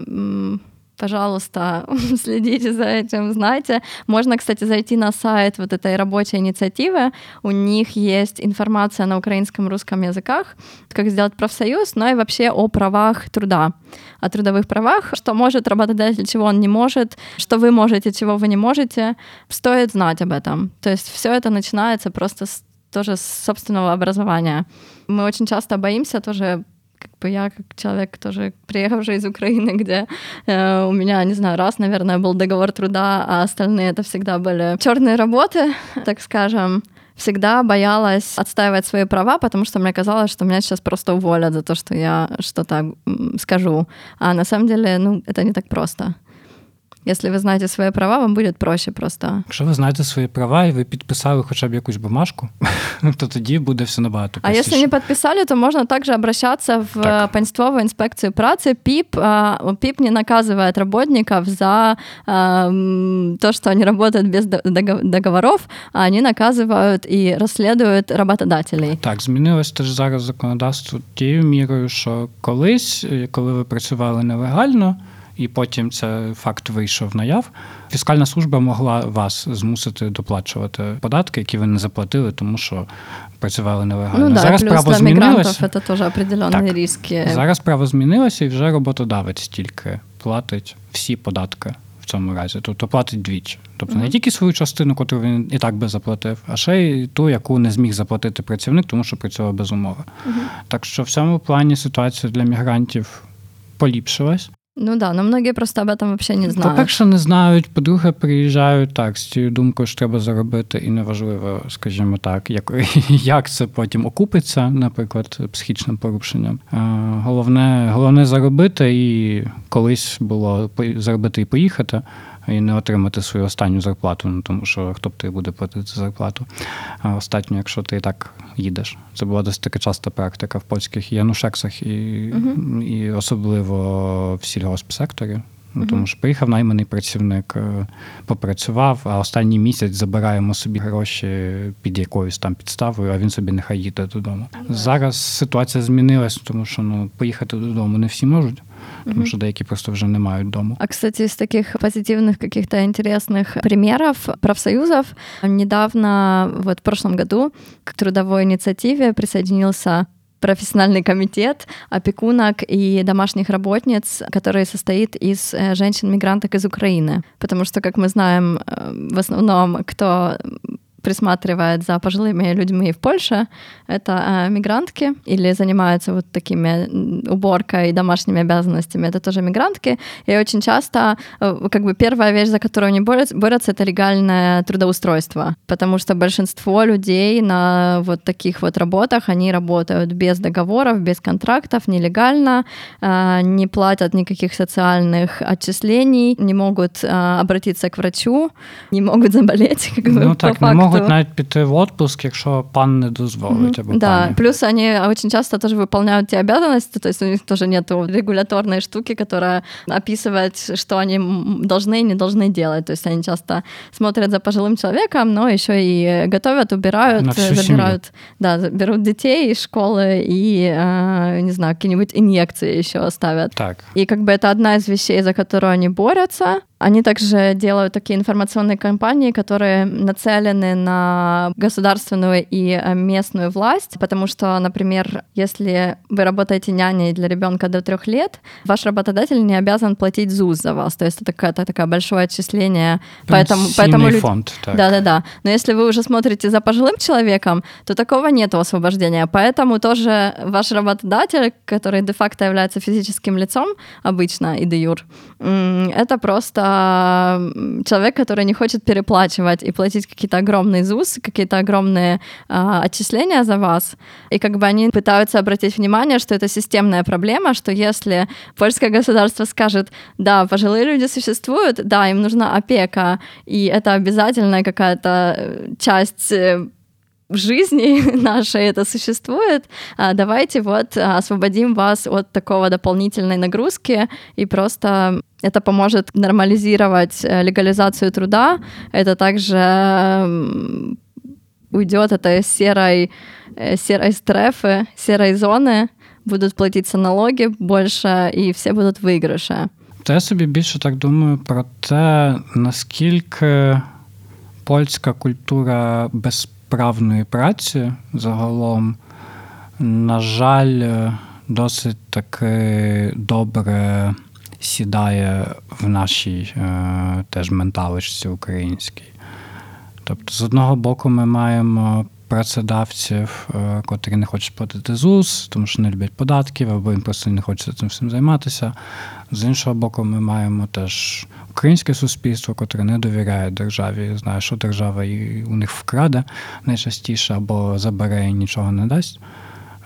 пожалуйста, следите за этим, знайте. Можно, кстати, зайти на сайт вот этой рабочей инициативы. У них есть информация на украинском русском языках, как сделать профсоюз, но и вообще о правах труда, о трудовых правах, что может работодатель, чего он не может, что вы можете, чего вы не можете. Стоит знать об этом. То есть все это начинается просто с тоже с собственного образования. Мы очень часто боимся тоже как бы я как человек тоже приехавший из Украины, где э, у меня, не знаю, раз, наверное, был договор труда, а остальные это всегда были черные работы, так скажем всегда боялась отстаивать свои права, потому что мне казалось, что меня сейчас просто уволят за то, что я что-то скажу. А на самом деле, ну, это не так просто. Якщо ви знаєте свої права, вам буде проще просто. Якщо ви знаєте свої права і ви підписали хоча б якусь бумажку, то тоді буде все набагато простіше. А якщо не підписали, то можна також обращатися в так. Панствову інспекцію праці. ПИП, ПИП не наказывает работников за то, что они работают без договоров, а они наказывают и расследуют работодателей. Так, змінилось теж зараз законодавство тією мірою, що колись, коли ви працювали нелегально, і потім це факт вийшов наяв. Фіскальна служба могла вас змусити доплачувати податки, які ви не заплатили, тому що працювали нелегально. Ну, да, Зараз плюс право змінилося. Це теж определенні ризики. Зараз право змінилося, і вже роботодавець тільки платить всі податки. В цьому разі, тобто платить двічі. Тобто не тільки свою частину, яку він і так би заплатив, а ще й ту, яку не зміг заплатити працівник, тому що працював без умови. Uh-huh. Так що в цьому плані ситуація для мігрантів поліпшилась. Ну да, но многие просто об этом вообще не знають. По-перше, не знають, по-друге, приїжджають так, з цією думкою, що треба заробити, і неважливо, скажімо так, як як це потім окупиться, наприклад, психічним порушенням. Головне, головне заробити і колись було заробити і поїхати і не отримати свою останню зарплату, ну тому що хто б ти буде платити зарплату. А остатньо, якщо ти і так їдеш. Це була досить така часта практика в польських янушексах і, угу. і особливо в сільгоспсекторі. Ну, тому що приїхав найманий працівник, е, попрацював, а останній місяць забираємо собі гроші під якоюсь там підставою, а він собі нехай їде додому. Зараз ситуація змінилась, тому що ну поїхати додому не всі можуть. потому что деякі просто вже не мають дому. А, кстати, из таких позитивных каких-то интересных примеров профсоюзов, недавно, вот в прошлом году, к трудовой инициативе присоединился профессиональный комитет опекунок и домашних работниц, который состоит из э, женщин-мигранток из Украины. Потому что, как мы знаем, э, в основном, кто присматривает за пожилыми людьми в Польше, это э, мигрантки или занимаются вот такими уборкой и домашними обязанностями, это тоже мигрантки. И очень часто э, как бы первая вещь, за которую они борются, борются это легальное трудоустройство, потому что большинство людей на вот таких вот работах, они работают без договоров, без контрактов, нелегально, э, не платят никаких социальных отчислений, не могут э, обратиться к врачу, не могут заболеть, как бы, ну, так, по факту. Не могут навіть піти в отпуск, якщо пан не дозволить. Або да, пані. плюс они очень часто тоже выполняют те обязанности, то есть у них тоже нет регуляторной штуки, которая описывает, что они должны и не должны делать. То есть они часто смотрят за пожилым человеком, но еще и готовят, убирают, забирают, да, берут детей из школы и, э, не знаю, какие-нибудь инъекции еще ставят. Так. И как бы это одна из вещей, за которую они борются. Они также делают такие информационные кампании, которые нацелены на государственную и э, местную власть, потому что, например, если вы работаете няней для ребенка до трех лет, ваш работодатель не обязан платить ЗУЗ за вас. То есть это такое, это такое большое отчисление. Поэтому, поэтому фонд. Да-да-да. Но если вы уже смотрите за пожилым человеком, то такого нет освобождения. Поэтому тоже ваш работодатель, который де-факто является физическим лицом обычно и де юр, это просто человек, который не хочет переплачивать и платить какие-то огромные ЗУС, какие-то огромные а, отчисления за вас. И как бы они пытаются обратить внимание, что это системная проблема, что если польское государство скажет, да, пожилые люди существуют, да, им нужна опека, и это обязательная какая-то часть э, жизни нашей это существует, а, давайте вот освободим вас от такого дополнительной нагрузки и просто это поможет нормализировать э, легализацию труда. Это также уйдет этой серой, э, серой стрефы, серой зоны, будуть платитися налоги більше, і всі будуть виграші. Та я собі більше так думаю про те, наскільки польська культура без вправної праці загалом, на жаль, досить таки добре сідає в нашій е, теж менталочці українській. Тобто, з одного боку, ми маємо працедавців, е, котрі не хочуть платити ЗУС, тому що не люблять податків, або їм просто не хочеться цим всім займатися. З іншого боку, ми маємо теж українське суспільство, котре не довіряє державі, знає, що держава і у них вкраде найчастіше або забере і нічого не дасть.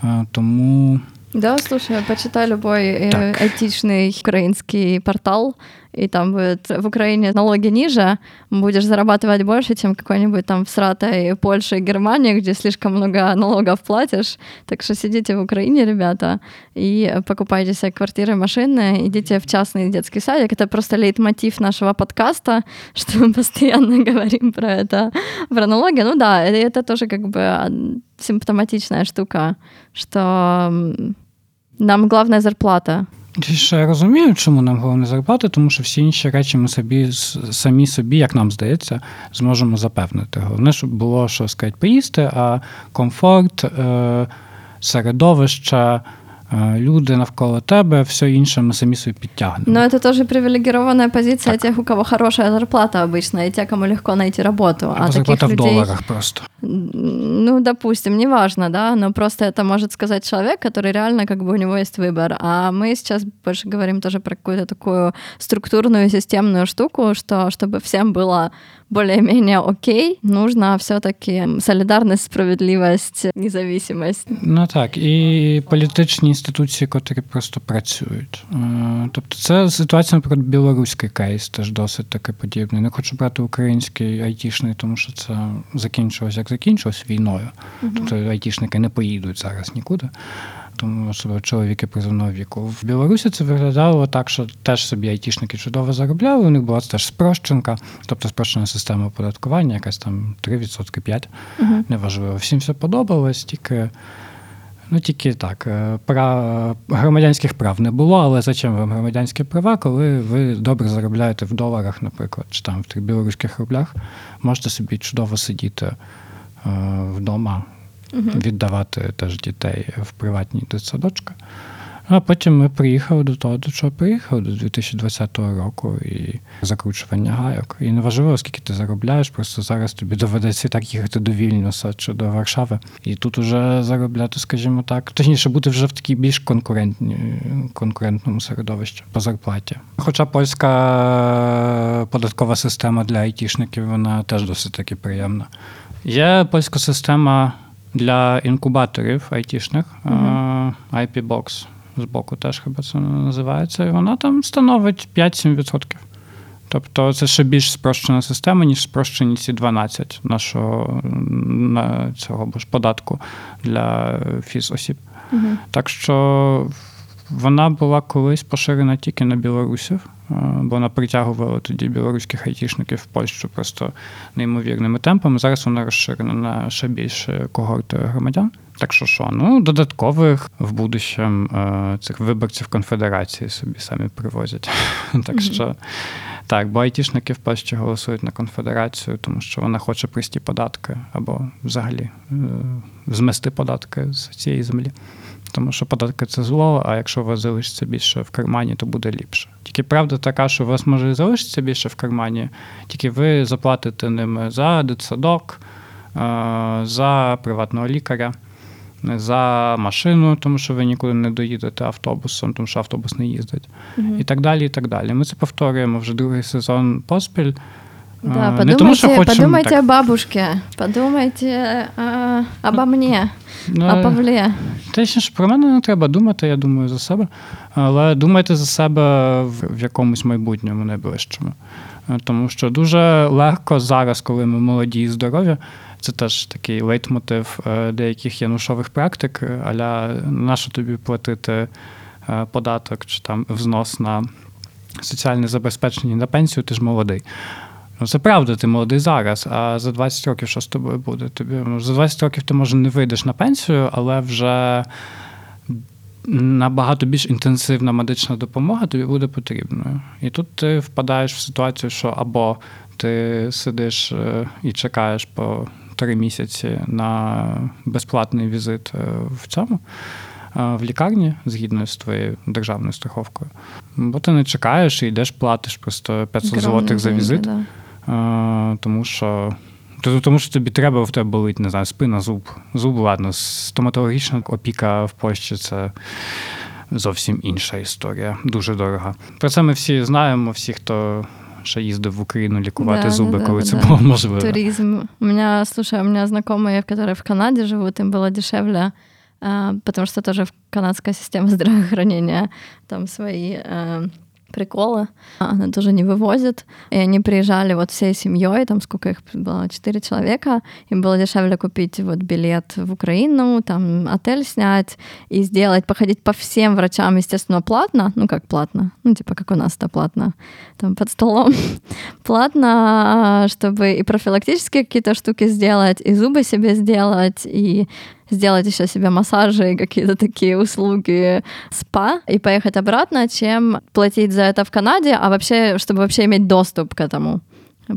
Е, тому. Да, слушай, почитай любой так. этичный украинский портал, и там будет в Украине налоги ниже, будешь зарабатывать больше, чем какой-нибудь там в сратой Польше и Германии, где слишком много налогов платишь. Так что сидите в Украине, ребята, и покупайте себе квартиры, машины, идите в частный детский садик. Это просто лейтмотив нашего подкаста, что мы постоянно говорим про это, про налоги. Ну да, это тоже как бы симптоматичная штука, что нам главная зарплата. Я розумію, чому нам головне зарплата, тому що всі інші речі ми собі самі собі, як нам здається, зможемо запевнити. Головне, щоб було що сказати, поїсти, а комфорт, е, середовище люди навколо тебе, все інше ми самі собі підтягнемо. Но это тоже привилегированная позиция так. тех, у кого хорошая зарплата обычно, и те, кому легко найти работу. А, а зарплата в людей... долларах просто. Ну, допустим, неважно, да, но просто это может сказать человек, который реально как бы у него есть выбор. А мы сейчас больше говорим тоже про какую-то такую структурную, системную штуку, что чтобы всем было более-менее окей, нужно все-таки солідарність, справедливість, независимость. Ну так, і політичні інституції, котрі просто працюють. Тобто, це ситуація, наприклад, білоруський кейс теж досить таки подібний. Не хочу брати український айтішний, тому що це закінчилось як закінчилось війною. Угу. Тобто айтішники не поїдуть зараз нікуди тому особливо чоловіки призовного віку. В Білорусі це виглядало так, що теж собі айтішники чудово заробляли. У них була теж спрощенка, тобто спрощена система оподаткування, якась там 3%, 5%. Угу. Неважливо. Всім все подобалось, тільки. Ну, тільки так, е, прав... громадянських прав не було, але зачем вам громадянські права, коли ви добре заробляєте в доларах, наприклад, чи там в тих білоруських рублях, можете собі чудово сидіти е, вдома. Віддавати теж дітей в приватні дитсадочки. А потім ми приїхали до того, до чого приїхали, до 2020 року і закручування гайок. І неважливо, скільки ти заробляєш, просто зараз тобі доведеться так їхати до Вільнюса чи до Варшави. І тут уже заробляти, скажімо так, точніше бути вже в такій більш конкурентному середовищі по зарплаті. Хоча польська податкова система для айтішників, вона теж досить таки приємна. Є польська система для інкубаторів айтішних mm-hmm. IP-Box збоку теж хіба це називається. І вона там становить 5-7%. Тобто це ще більш спрощена система, ніж спрощені ці 12 нашого на цього ж податку для фізосіб. Угу. Так що вона була колись поширена тільки на білорусів, бо вона притягувала тоді білоруських айтішників в Польщу просто неймовірними темпами. Зараз вона розширена на ще більше когорти громадян. Так що що? Ну, додаткових в будущем е, цих виборців конфедерації собі самі привозять. Так що так, бо айтішники в Польщі голосують на конфедерацію, тому що вона хоче прості податки або взагалі е, змести податки з цієї землі. Тому що податки це зло, а якщо у вас залишиться більше в кармані, то буде ліпше. Тільки правда така, що у вас може і залишиться більше в кармані, тільки ви заплатите ними за дитсадок, е, за приватного лікаря, за машину, тому що ви нікуди не доїдете автобусом, тому що автобус не їздить. Угу. І так далі. і так далі. Ми це повторюємо вже другий сезон поспіль. Да, подумайте, не тому, що хочемо подумайте так. о бабушке, подумайте а, обо мне, Ну, о Павле. Точніше, про мене не треба думати, я думаю за себе. Але думайте за себе в, в якомусь майбутньому найближчому. Е, Тому що дуже легко зараз, коли ми молоді і здорові, це теж такий лейтмотив е, деяких янушових практик, е, аля нащо тобі платити податок чи там взнос на соціальне забезпечення на пенсію, ти ж молодий. Ну, це правда, ти молодий зараз, а за 20 років що з тобою буде? Тобі ну, за 20 років ти може не вийдеш на пенсію, але вже набагато більш інтенсивна медична допомога тобі буде потрібною. І тут ти впадаєш в ситуацію, що або ти сидиш е, і чекаєш по три місяці на безплатний візит е, в цьому. е, В лікарні згідно з твоєю державною страховкою, бо ти не чекаєш і йдеш, платиш просто 500 Огромные злотих за візит. да. Е, тому що. то- Тому що тобі треба, в тебе болить, не знаю, спина, зуб. Зуб, ладно, стоматологічна опіка в Польщі це зовсім інша історія, дуже дорога. Про це ми всі знаємо, всі, хто ще їздив в Україну лікувати Да, зуби, да, да, коли да, це да. було можливо. Туризм. У меня, слушай, у меня знакомые, которые в Канаде живут, им было дешевле, а, потому что тоже в канадская система здравоохранения, там свои а, приколы, она тоже не вывозит. И они приезжали вот всей семьей, там сколько их было, четыре человека, им было дешевле купить вот билет в Украину, там отель снять и сделать, походить по всем врачам, естественно, платно, ну как платно, ну типа как у нас это платно, там под столом, платно, а, чтобы и профилактические какие-то штуки сделать, и зубы себе сделать, и сделать еще себе массажи и какие-то такие услуги спа и поехать обратно, чем платить за это в Канаде, а вообще, чтобы вообще иметь доступ к этому.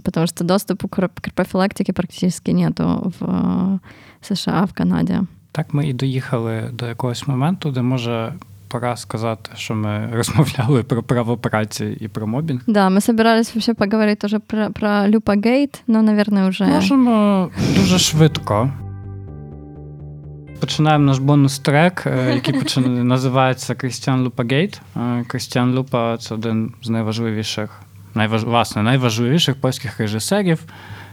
Потому что доступа к к профилактике практически нету в э, США, в Канаде. Так ми і доїхали до якогось моменту, де може пора сказати, що ми розмовляли про право праці і про мобінг. Да, мы собирались вообще поговорить тоже про, про Люпа Гейт, но, наверное, уже... Можемо дуже швидко. Починаємо наш бонус-трек, е, який почин... називається Крістіан Лупа Gate. Крістіан Лупа це один з найважливіших, найваж, власне, найважливіших польських режисерів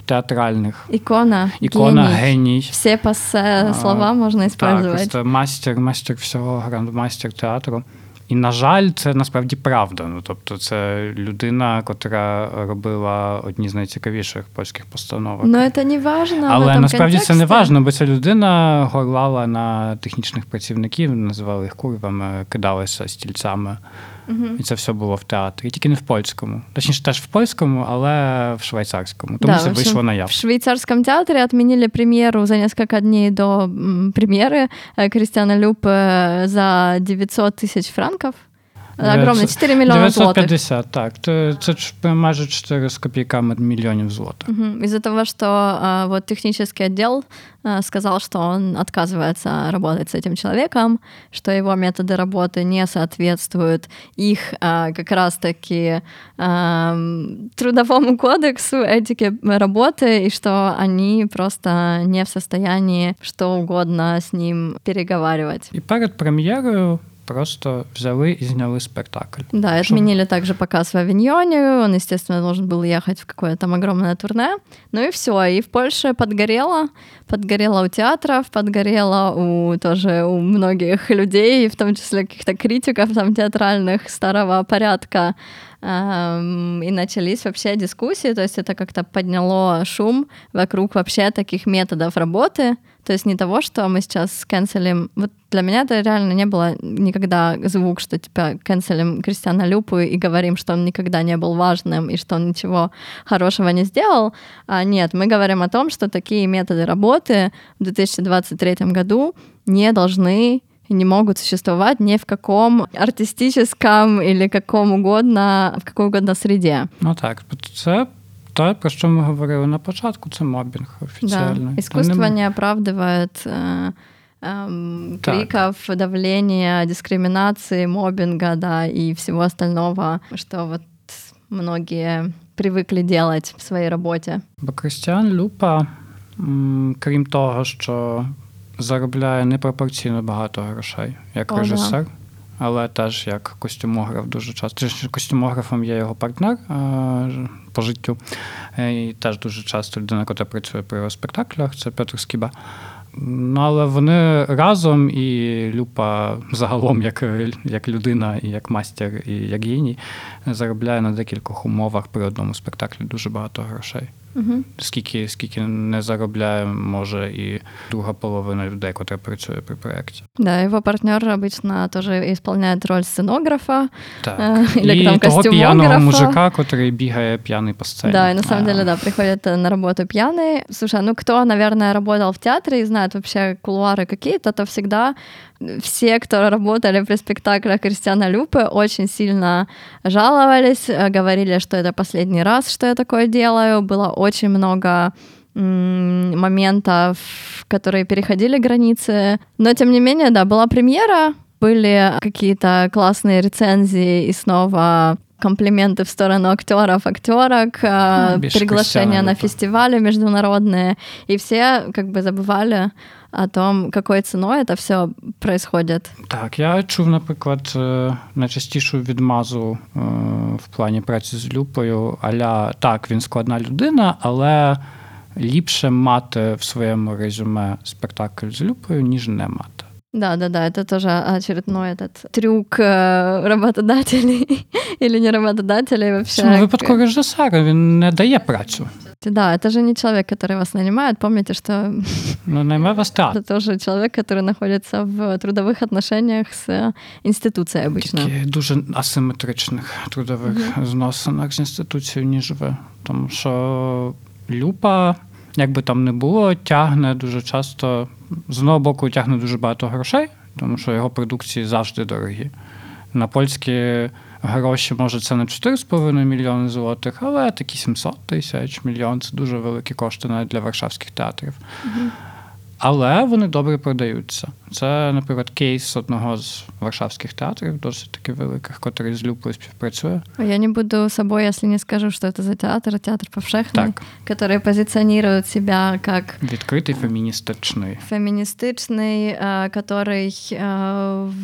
театральних. ікона, Ікона, геній. геній. Все пасе слова слова можно Так, мастер, мастер всього, грандмастер театру. І, на жаль, це насправді правда. Ну, тобто, це людина, котра робила одні з найцікавіших польських постановок. Ну, це не важливо. Але насправді це не важно, бо ця людина горлала на технічних працівників, називали їх курвами, кидалася стільцями. Мгм. І це все було в театрі, тільки не в польському. Точніше, теж в польському, але в швейцарському. Тому Да, це в общем, вийшло В наявно. швейцарском театре отменили премьеру за несколько дней до м, премьеры э, Кристиана Люпе за 900 тысяч франков. Огромно, 900 4 миллиона злотых. 950, так. Це, це ж майже 4 з копійками мільйонів злотих. Мгм. Из-за того, что а, вот технический отдел а, сказал, что он отказывается работать с этим человеком, что его методы работы не соответствуют их а, как раз-таки ам, трудовому кодексу, этике работы, и что они просто не в состоянии что угодно с ним переговаривать. І перед прем'єрою просто взяли і зняли спектакль. Да, Что? отменили также показ в Авиньоне. Он, естественно, должен был ехать в какое-то там огромное турне. Ну и все. И в Польше подгорело. Подгорело у театров, подгорело у тоже у многих людей, в том числе каких-то критиков там театральных старого порядка. Эм, И начались вообще дискуссии, то есть это как-то подняло шум вокруг вообще таких методов работы, то есть не того, что мы сейчас канцелим. Вот для меня это реально не было никогда звук, что типа канцелим Кристиана Люпу и говорим, что он никогда не был важным и что он ничего хорошего не сделал. А нет, мы говорим о том, что такие методы работы в 2023 году не должны не могут существовать ни в каком артистическом или каком угодно, в какой угодно среде. Ну так, це те, про що ми говорили на початку, це мобінг офіційно. Да. Искусство не оправдывает э, эм, криков, давления, дискриминации, мобинга, да, и всего остального, что вот многие привыкли делать в своїй роботі. Бо Кристіан Люпа, крім того, що заробляє непропорційно багато грошей як О, режисер, да. але теж як костюмограф дуже часто. Костюмографом є його партнер по життю. І теж дуже часто людина, яка працює при його спектаклях, це Петр Скіба. Ну, але вони разом і Люпа загалом, як як людина, і як мастер, і як геній, заробляє на декількох умовах при одному спектаклі дуже багато грошей. Угу. Скільки скільки не заробляє, може, і друга половина людей, яка працює при проєкті. Да, його партнер обычно тоже исполняет роль сценографа. Так. Или і там, того п'яного мужика, який бігає п'яний по сцені. Да, и на самом а. деле, да, приходит на работу пьяный. Слушай, ну кто, наверное, работал в театре и знает вообще кулуары какие-то, то всегда все, кто работали при спектаклях Кристиана Люпы, очень сильно жаловались, э, говорили, что это последний раз, что я такое делаю. Было очень много моментов, которые переходили границы. Но, тем не менее, да, была премьера, были какие-то классные рецензии и снова комплименты в сторону актеров, актерок, ну, приглашения на фестивали международные, и все как бы забывали о том, какой ціною це все происходит. Так, я чув, наприклад, найчастішу відмазу в плані праці з Люпою, аля так, він складна людина, але ліпше мати в своєму резюме спектакль з Люпою, ніж не мати. Да, да, да, это тоже очередной этот трюк э, работодателей или не работодателей вообще. В випадку режисера він не дає працю. Да, это же не человек, который вас нанимает. Помните, что ну, наймай вас так. это тоже человек, который находится в трудових отношениях з інституцією обично. Такі дуже асиметричних трудових угу. зносинах з інституцією, ніж ви. Тому що люпа, як би там не було, тягне дуже часто з одного боку тягне дуже багато грошей, тому що його продукції завжди дорогі. На польські гроші, може, це не 4,5 мільйони злотих, але такі 700 тисяч мільйон це дуже великі кошти навіть для варшавських театрів. Угу. Але вони добре продаються. Це, наприклад, кейс одного з варшавських театрів, досить таки великих, котрий з Люпою співпрацює. Я не буду собою, якщо не скажу, що це за театр, театр повшехний, так. який позиціонує себе як відкритий феміністичний. Феміністичний, який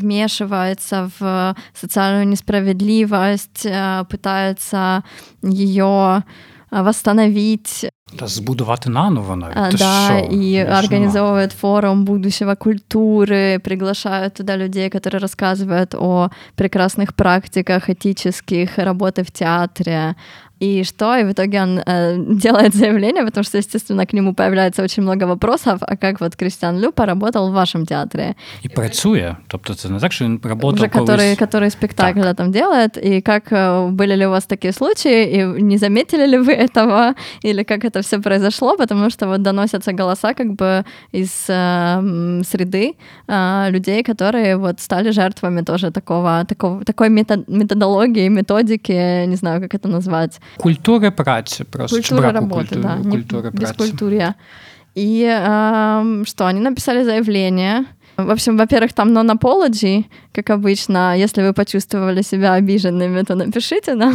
вмешивается в соціальну несправедливость, пытается ее восстановить Та збудувати наново навіть. А, да, и организовывает форум будущего культуры, приглашают туда людей, которые рассказывают о прекрасных практиках этических работы в театре, и что? И в итоге он э, делает заявление, потому что, естественно, к нему появляется очень много вопросов, а как вот Кристиан Лю поработал в вашем театре. И працює, тобто це не так, що він работал Уже который, который спектакль так. там делает, и как э, были ли у вас такие случаи, и не заметили ли вы этого, или как это все произошло, потому что вот доносятся голоса как бы из э, среды э, людей, которые вот стали жертвами тоже такого, такого такой методологии, методики, не знаю, как это назвать, Культури праці просто. Культура работы, культуры, да. Культуры не, бескультурья. И э, что, они написали заявление. В общем, во-первых, там non-apology, как обычно. Если вы почувствовали себя обиженными, то напишите нам.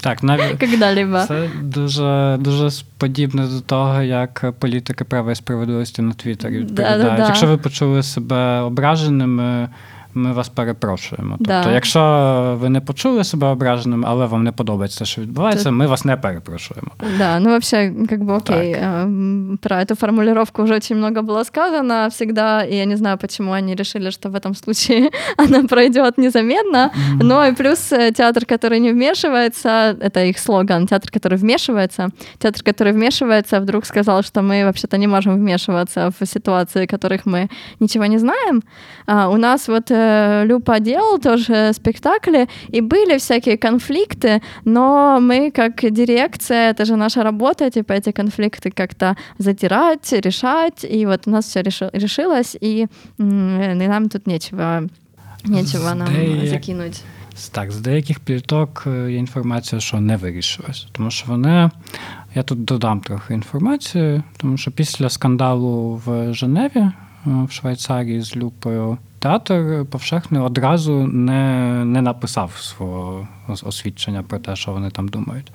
Так, навіть когда-либо. Це дуже, дуже подібне до того, як політики права і справедливості на Твіттері відповідають. Да, да, Якщо ви почули себе ображеними, ми вас перепрошуємо. Тобто, да. якщо ви не почули себе ображеним, але вам не подобається те, що відбувається, ми вас не перепрошуємо. Да, ну вообще, как бы окей. Так. Про эту формулировку уже очень много было сказано всегда, и я не знаю, почему они решили, что в этом случае она пройдет незаметно. Mm-hmm. Но и плюс э, театр, который не вмешивается, это их слоган, театр, который вмешивается. Театр, который вмешивается, вдруг сказал, что мы вообще-то не можем вмешиваться в ситуации, в которых мы ничего не знаем. А у нас вот э, тоже Люпа делал тоже спектакли, и были всякие конфликты, но мы как дирекция, это же наша работа, типа эти конфликты как-то затирать, решать, и вот у нас все решилось, и, и нам тут нечего, нечего нам Здається, закинуть. Так, з деяких пліток є інформація, що не вирішилось. Тому що вони. Я тут додам трохи інформації, тому що після скандалу в Женеві, в Швейцарії з Люпою, театр Повшехний одразу не не написав свого освідчення про те, що вони там думають.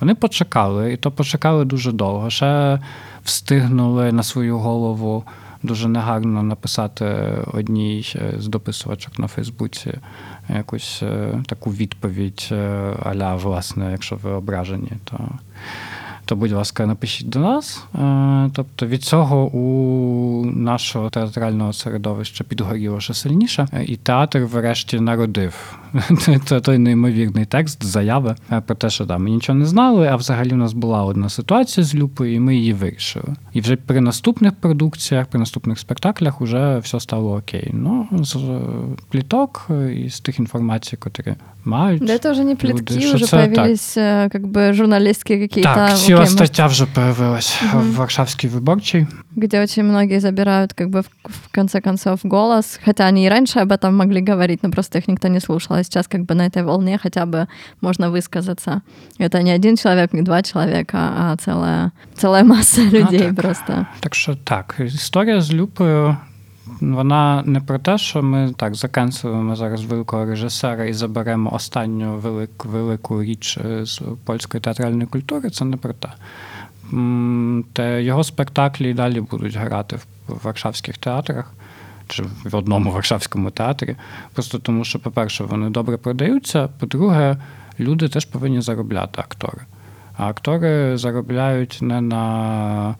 Вони почекали, і то почекали дуже довго. Ще встигнули на свою голову дуже негарно написати одній з дописувачок на Фейсбуці якусь таку відповідь аля, власне, якщо ви ображені, то то, будь ласка, напишіть до нас. Тобто від цього у нашого театрального середовища підгоріло ще сильніше, і театр, врешті, народив той неймовірний текст, заяви про те, що да, ми нічого не знали, а взагалі у нас була одна ситуація з Люпою, і ми її вирішили. І вже при наступних продукціях, при наступних спектаклях вже все стало окей. Ну, з пліток і з тих інформацій, котрі мають. Да это уже не плітки, люди, уже появились так. как бы журналистские. Так, сила окей, статья может... уже появилась угу. в Варшавский выборчий. Где очень многие забирают как бы в, в конце концов голос, хотя они и раньше об этом могли говорить, но просто их никто не слушал. А сейчас как бы на этой волне хотя бы можно высказаться. Это не один человек, не два человека, а целая, целая масса людей а, так. просто. Так що так, історія з Люпою вона не про те, що ми так закенсилимо зараз великого режисера і заберемо останню велику велику річ з польської театральної культури. Це не про те. Те його спектаклі і далі будуть грати в варшавських театрах. Чи в одному варшавському театрі, просто тому, що, по-перше, вони добре продаються. По-друге, люди теж повинні заробляти актори. А актори заробляють не на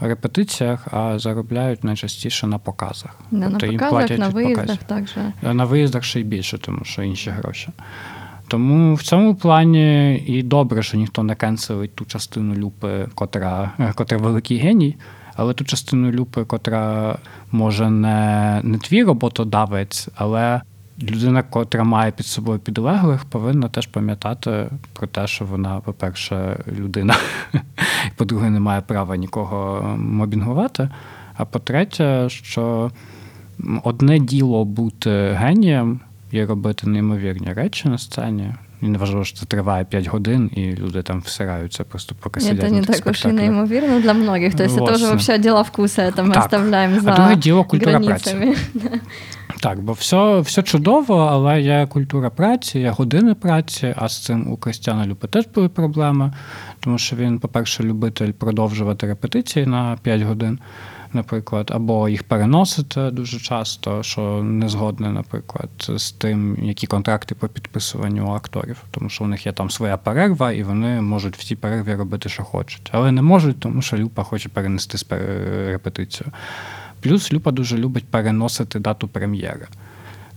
репетиціях, а заробляють найчастіше на показах. Не тобто на показах, платять на виїздах також. На виїздах ще й більше, тому що інші гроші. Тому в цьому плані і добре, що ніхто не кенселить ту частину люпи, котра, котра великий геній, але ту частину люпи, котра може не, не твій роботодавець, але людина, котра має під собою підлеглих, повинна теж пам'ятати про те, що вона, по-перше, людина, і по-друге, не має права нікого мобінгувати. А по-третє, що одне діло бути генієм і робити неймовірні речі на сцені. І не важливо, що це триває 5 годин, і люди там всираються просто поки сидять. Это не так уж и неимоверно для многих. То есть это уже вообще дело вкуса, это мы так. оставляем за А друге діло культура праці. Так, бо все все чудово, але є культура праці, є години праці, а з цим у Кристіана Люпи теж були проблеми, тому що він, по-перше, любитель продовжувати репетиції на 5 годин наприклад, або їх переносити дуже часто, що не згодне, наприклад, з тим, які контракти по підписуванню акторів, тому що у них є там своя перерва, і вони можуть в цій перерві робити, що хочуть, але не можуть, тому що Люпа хоче перенести репетицію. Плюс Люпа дуже любить переносити дату прем'єри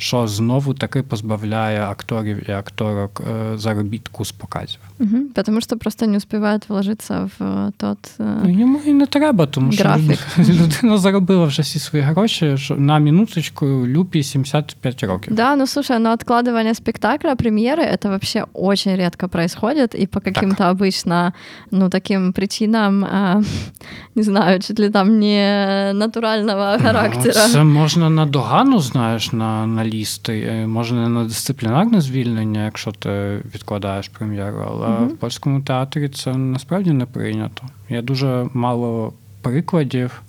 що знову таки позбавляє акторів і акторок заробітку з показів. Угу, Тому що просто не успівають вложитися в тот ну, Йому і не треба, тому графік. що людина заробила вже всі свої гроші що на минуточку Люпі 75 років. Да, ну слушай, но откладывание спектакля, премьеры, это вообще очень редко происходит, и по каким-то так. обычно, ну, таким причинам, а, не знаю, чуть ли там не натурального ну, характера. Ну, це можна на догану, знаєш, на, на журналісти, може не на дисциплінарне звільнення, якщо ти відкладаєш прем'єру, але mm в польському театрі це насправді не прийнято. Є дуже мало прикладів,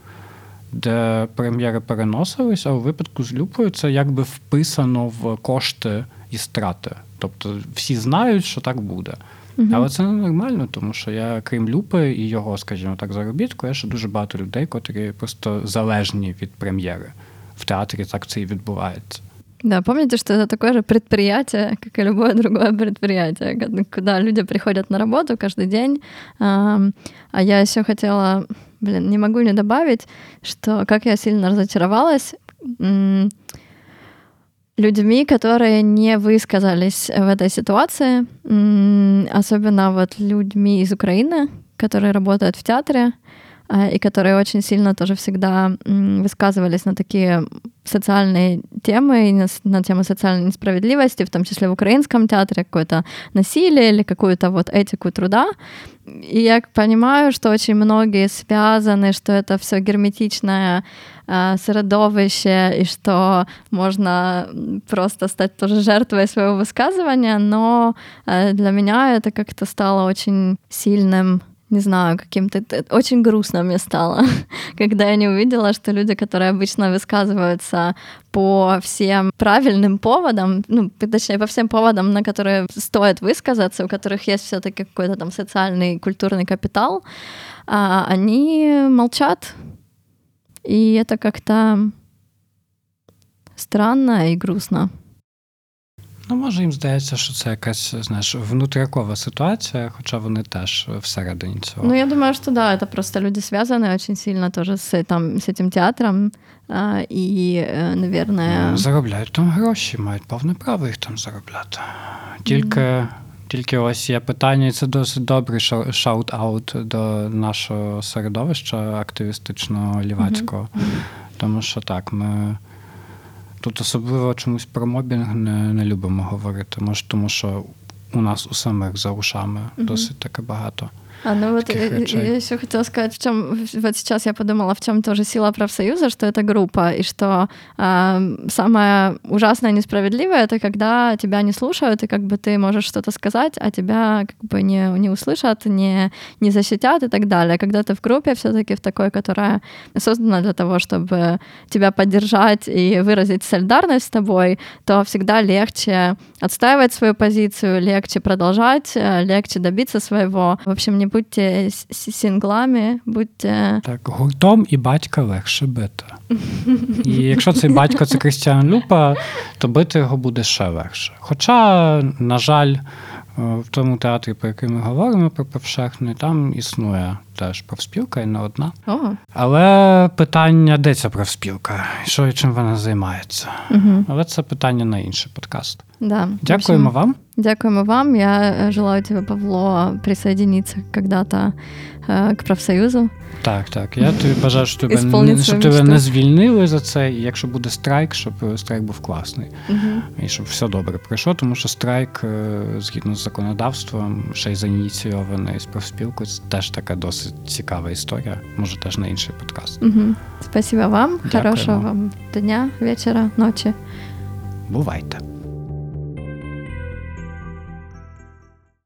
де прем'єри переносились, а у випадку з Люпою це якби вписано в кошти і страти. Тобто всі знають, що так буде. mm Але це не нормально, тому що я, крім Люпи і його, скажімо так, заробітку, я ще дуже багато людей, котрі просто залежні від прем'єри. В театрі так це і відбувається. Да, помните, что это такое же предприятие, как и любое другое предприятие, куда люди приходят на работу каждый день. А я еще хотела, блин, не могу не добавить, что как я сильно разочаровалась людьми, которые не высказались в этой ситуации, особенно вот людьми из Украины, которые работают в театре, и которые очень сильно тоже всегда высказывались на такие социальные темы, на, на тему социальной несправедливости, в том числе в украинском театре, какое-то насилие или какую-то вот этику труда. И я понимаю, что очень многие связаны, что это все герметичное э, средовище, и что можно просто стать тоже жертвой своего высказывания, но э, для меня это как-то стало очень сильным не знаю, каким-то... Очень грустно мне стало, когда я не увидела, что люди, которые обычно высказываются по всем правильным поводам, ну, точнее, по всем поводам, на которые стоит высказаться, у которых есть все таки какой-то там социальный, культурный капитал, а они молчат. И это как-то странно и грустно. Ну, може, їм здається, що це якась знаєш, внутрякова ситуація, хоча вони теж всередині цього. Ну, я думаю, що да, это просто люди связаны очень сильно тоже с, там, с этим театром. А, і, наверное... Ну, заробляють там гроші, мають повне право їх там заробляти. Тільки. Mm. Тільки ось є питання, і це досить добрий шаут-аут до нашого середовища активістичного лівацького. Mm-hmm. Тому що так, ми Тут особливо чомусь про мобінг не, не любимо говорити. Може, тому що у нас у самих за ушами досить таке багато. А, ну вот я, я еще хотела сказать, в чем вот сейчас я подумала, в чем тоже сила профсоюза, что это группа, и что э, самое ужасное несправедливое это когда тебя не слушают, и как бы ты можешь что-то сказать, а тебя как бы не, не услышат, не, не защитят и так далее. Когда ты в группе все-таки в такой, которая создана для того, чтобы тебя поддержать и выразить солидарность с тобой, то всегда легче отстаивать свою позицию, легче продолжать, э, легче добиться своего. В общем, не будьте сінглами, будьте. Так, гуртом і батька легше бити. І якщо цей батько це Крістіан Люпа, то бити його буде ще легше. Хоча, на жаль, в тому театрі, про який ми говоримо про Певшехний, там існує теж профспілка і не одна. О. Але питання, де ця профспілка? Що і чим вона займається? Угу. Але це питання на інший подкаст. Да. Дякуємо вам. Дякуємо вам. Я желаю тебе, Павло, присоединиться когда-то к профсоюзу. Так, так. Я тобі бажаю, щоб тебе, не, щоб тебе не звільнили за це, і якщо буде страйк, щоб страйк був класний. Угу. І щоб все добре пройшло, тому що страйк, згідно з законодавством, ще й заініційований з профспілкою, це теж така досить цікава історія. Може, теж на інший подкаст. Угу. Спасибо вам. Дякуємо. Хорошого вам дня, вечора, ночі. Бувайте.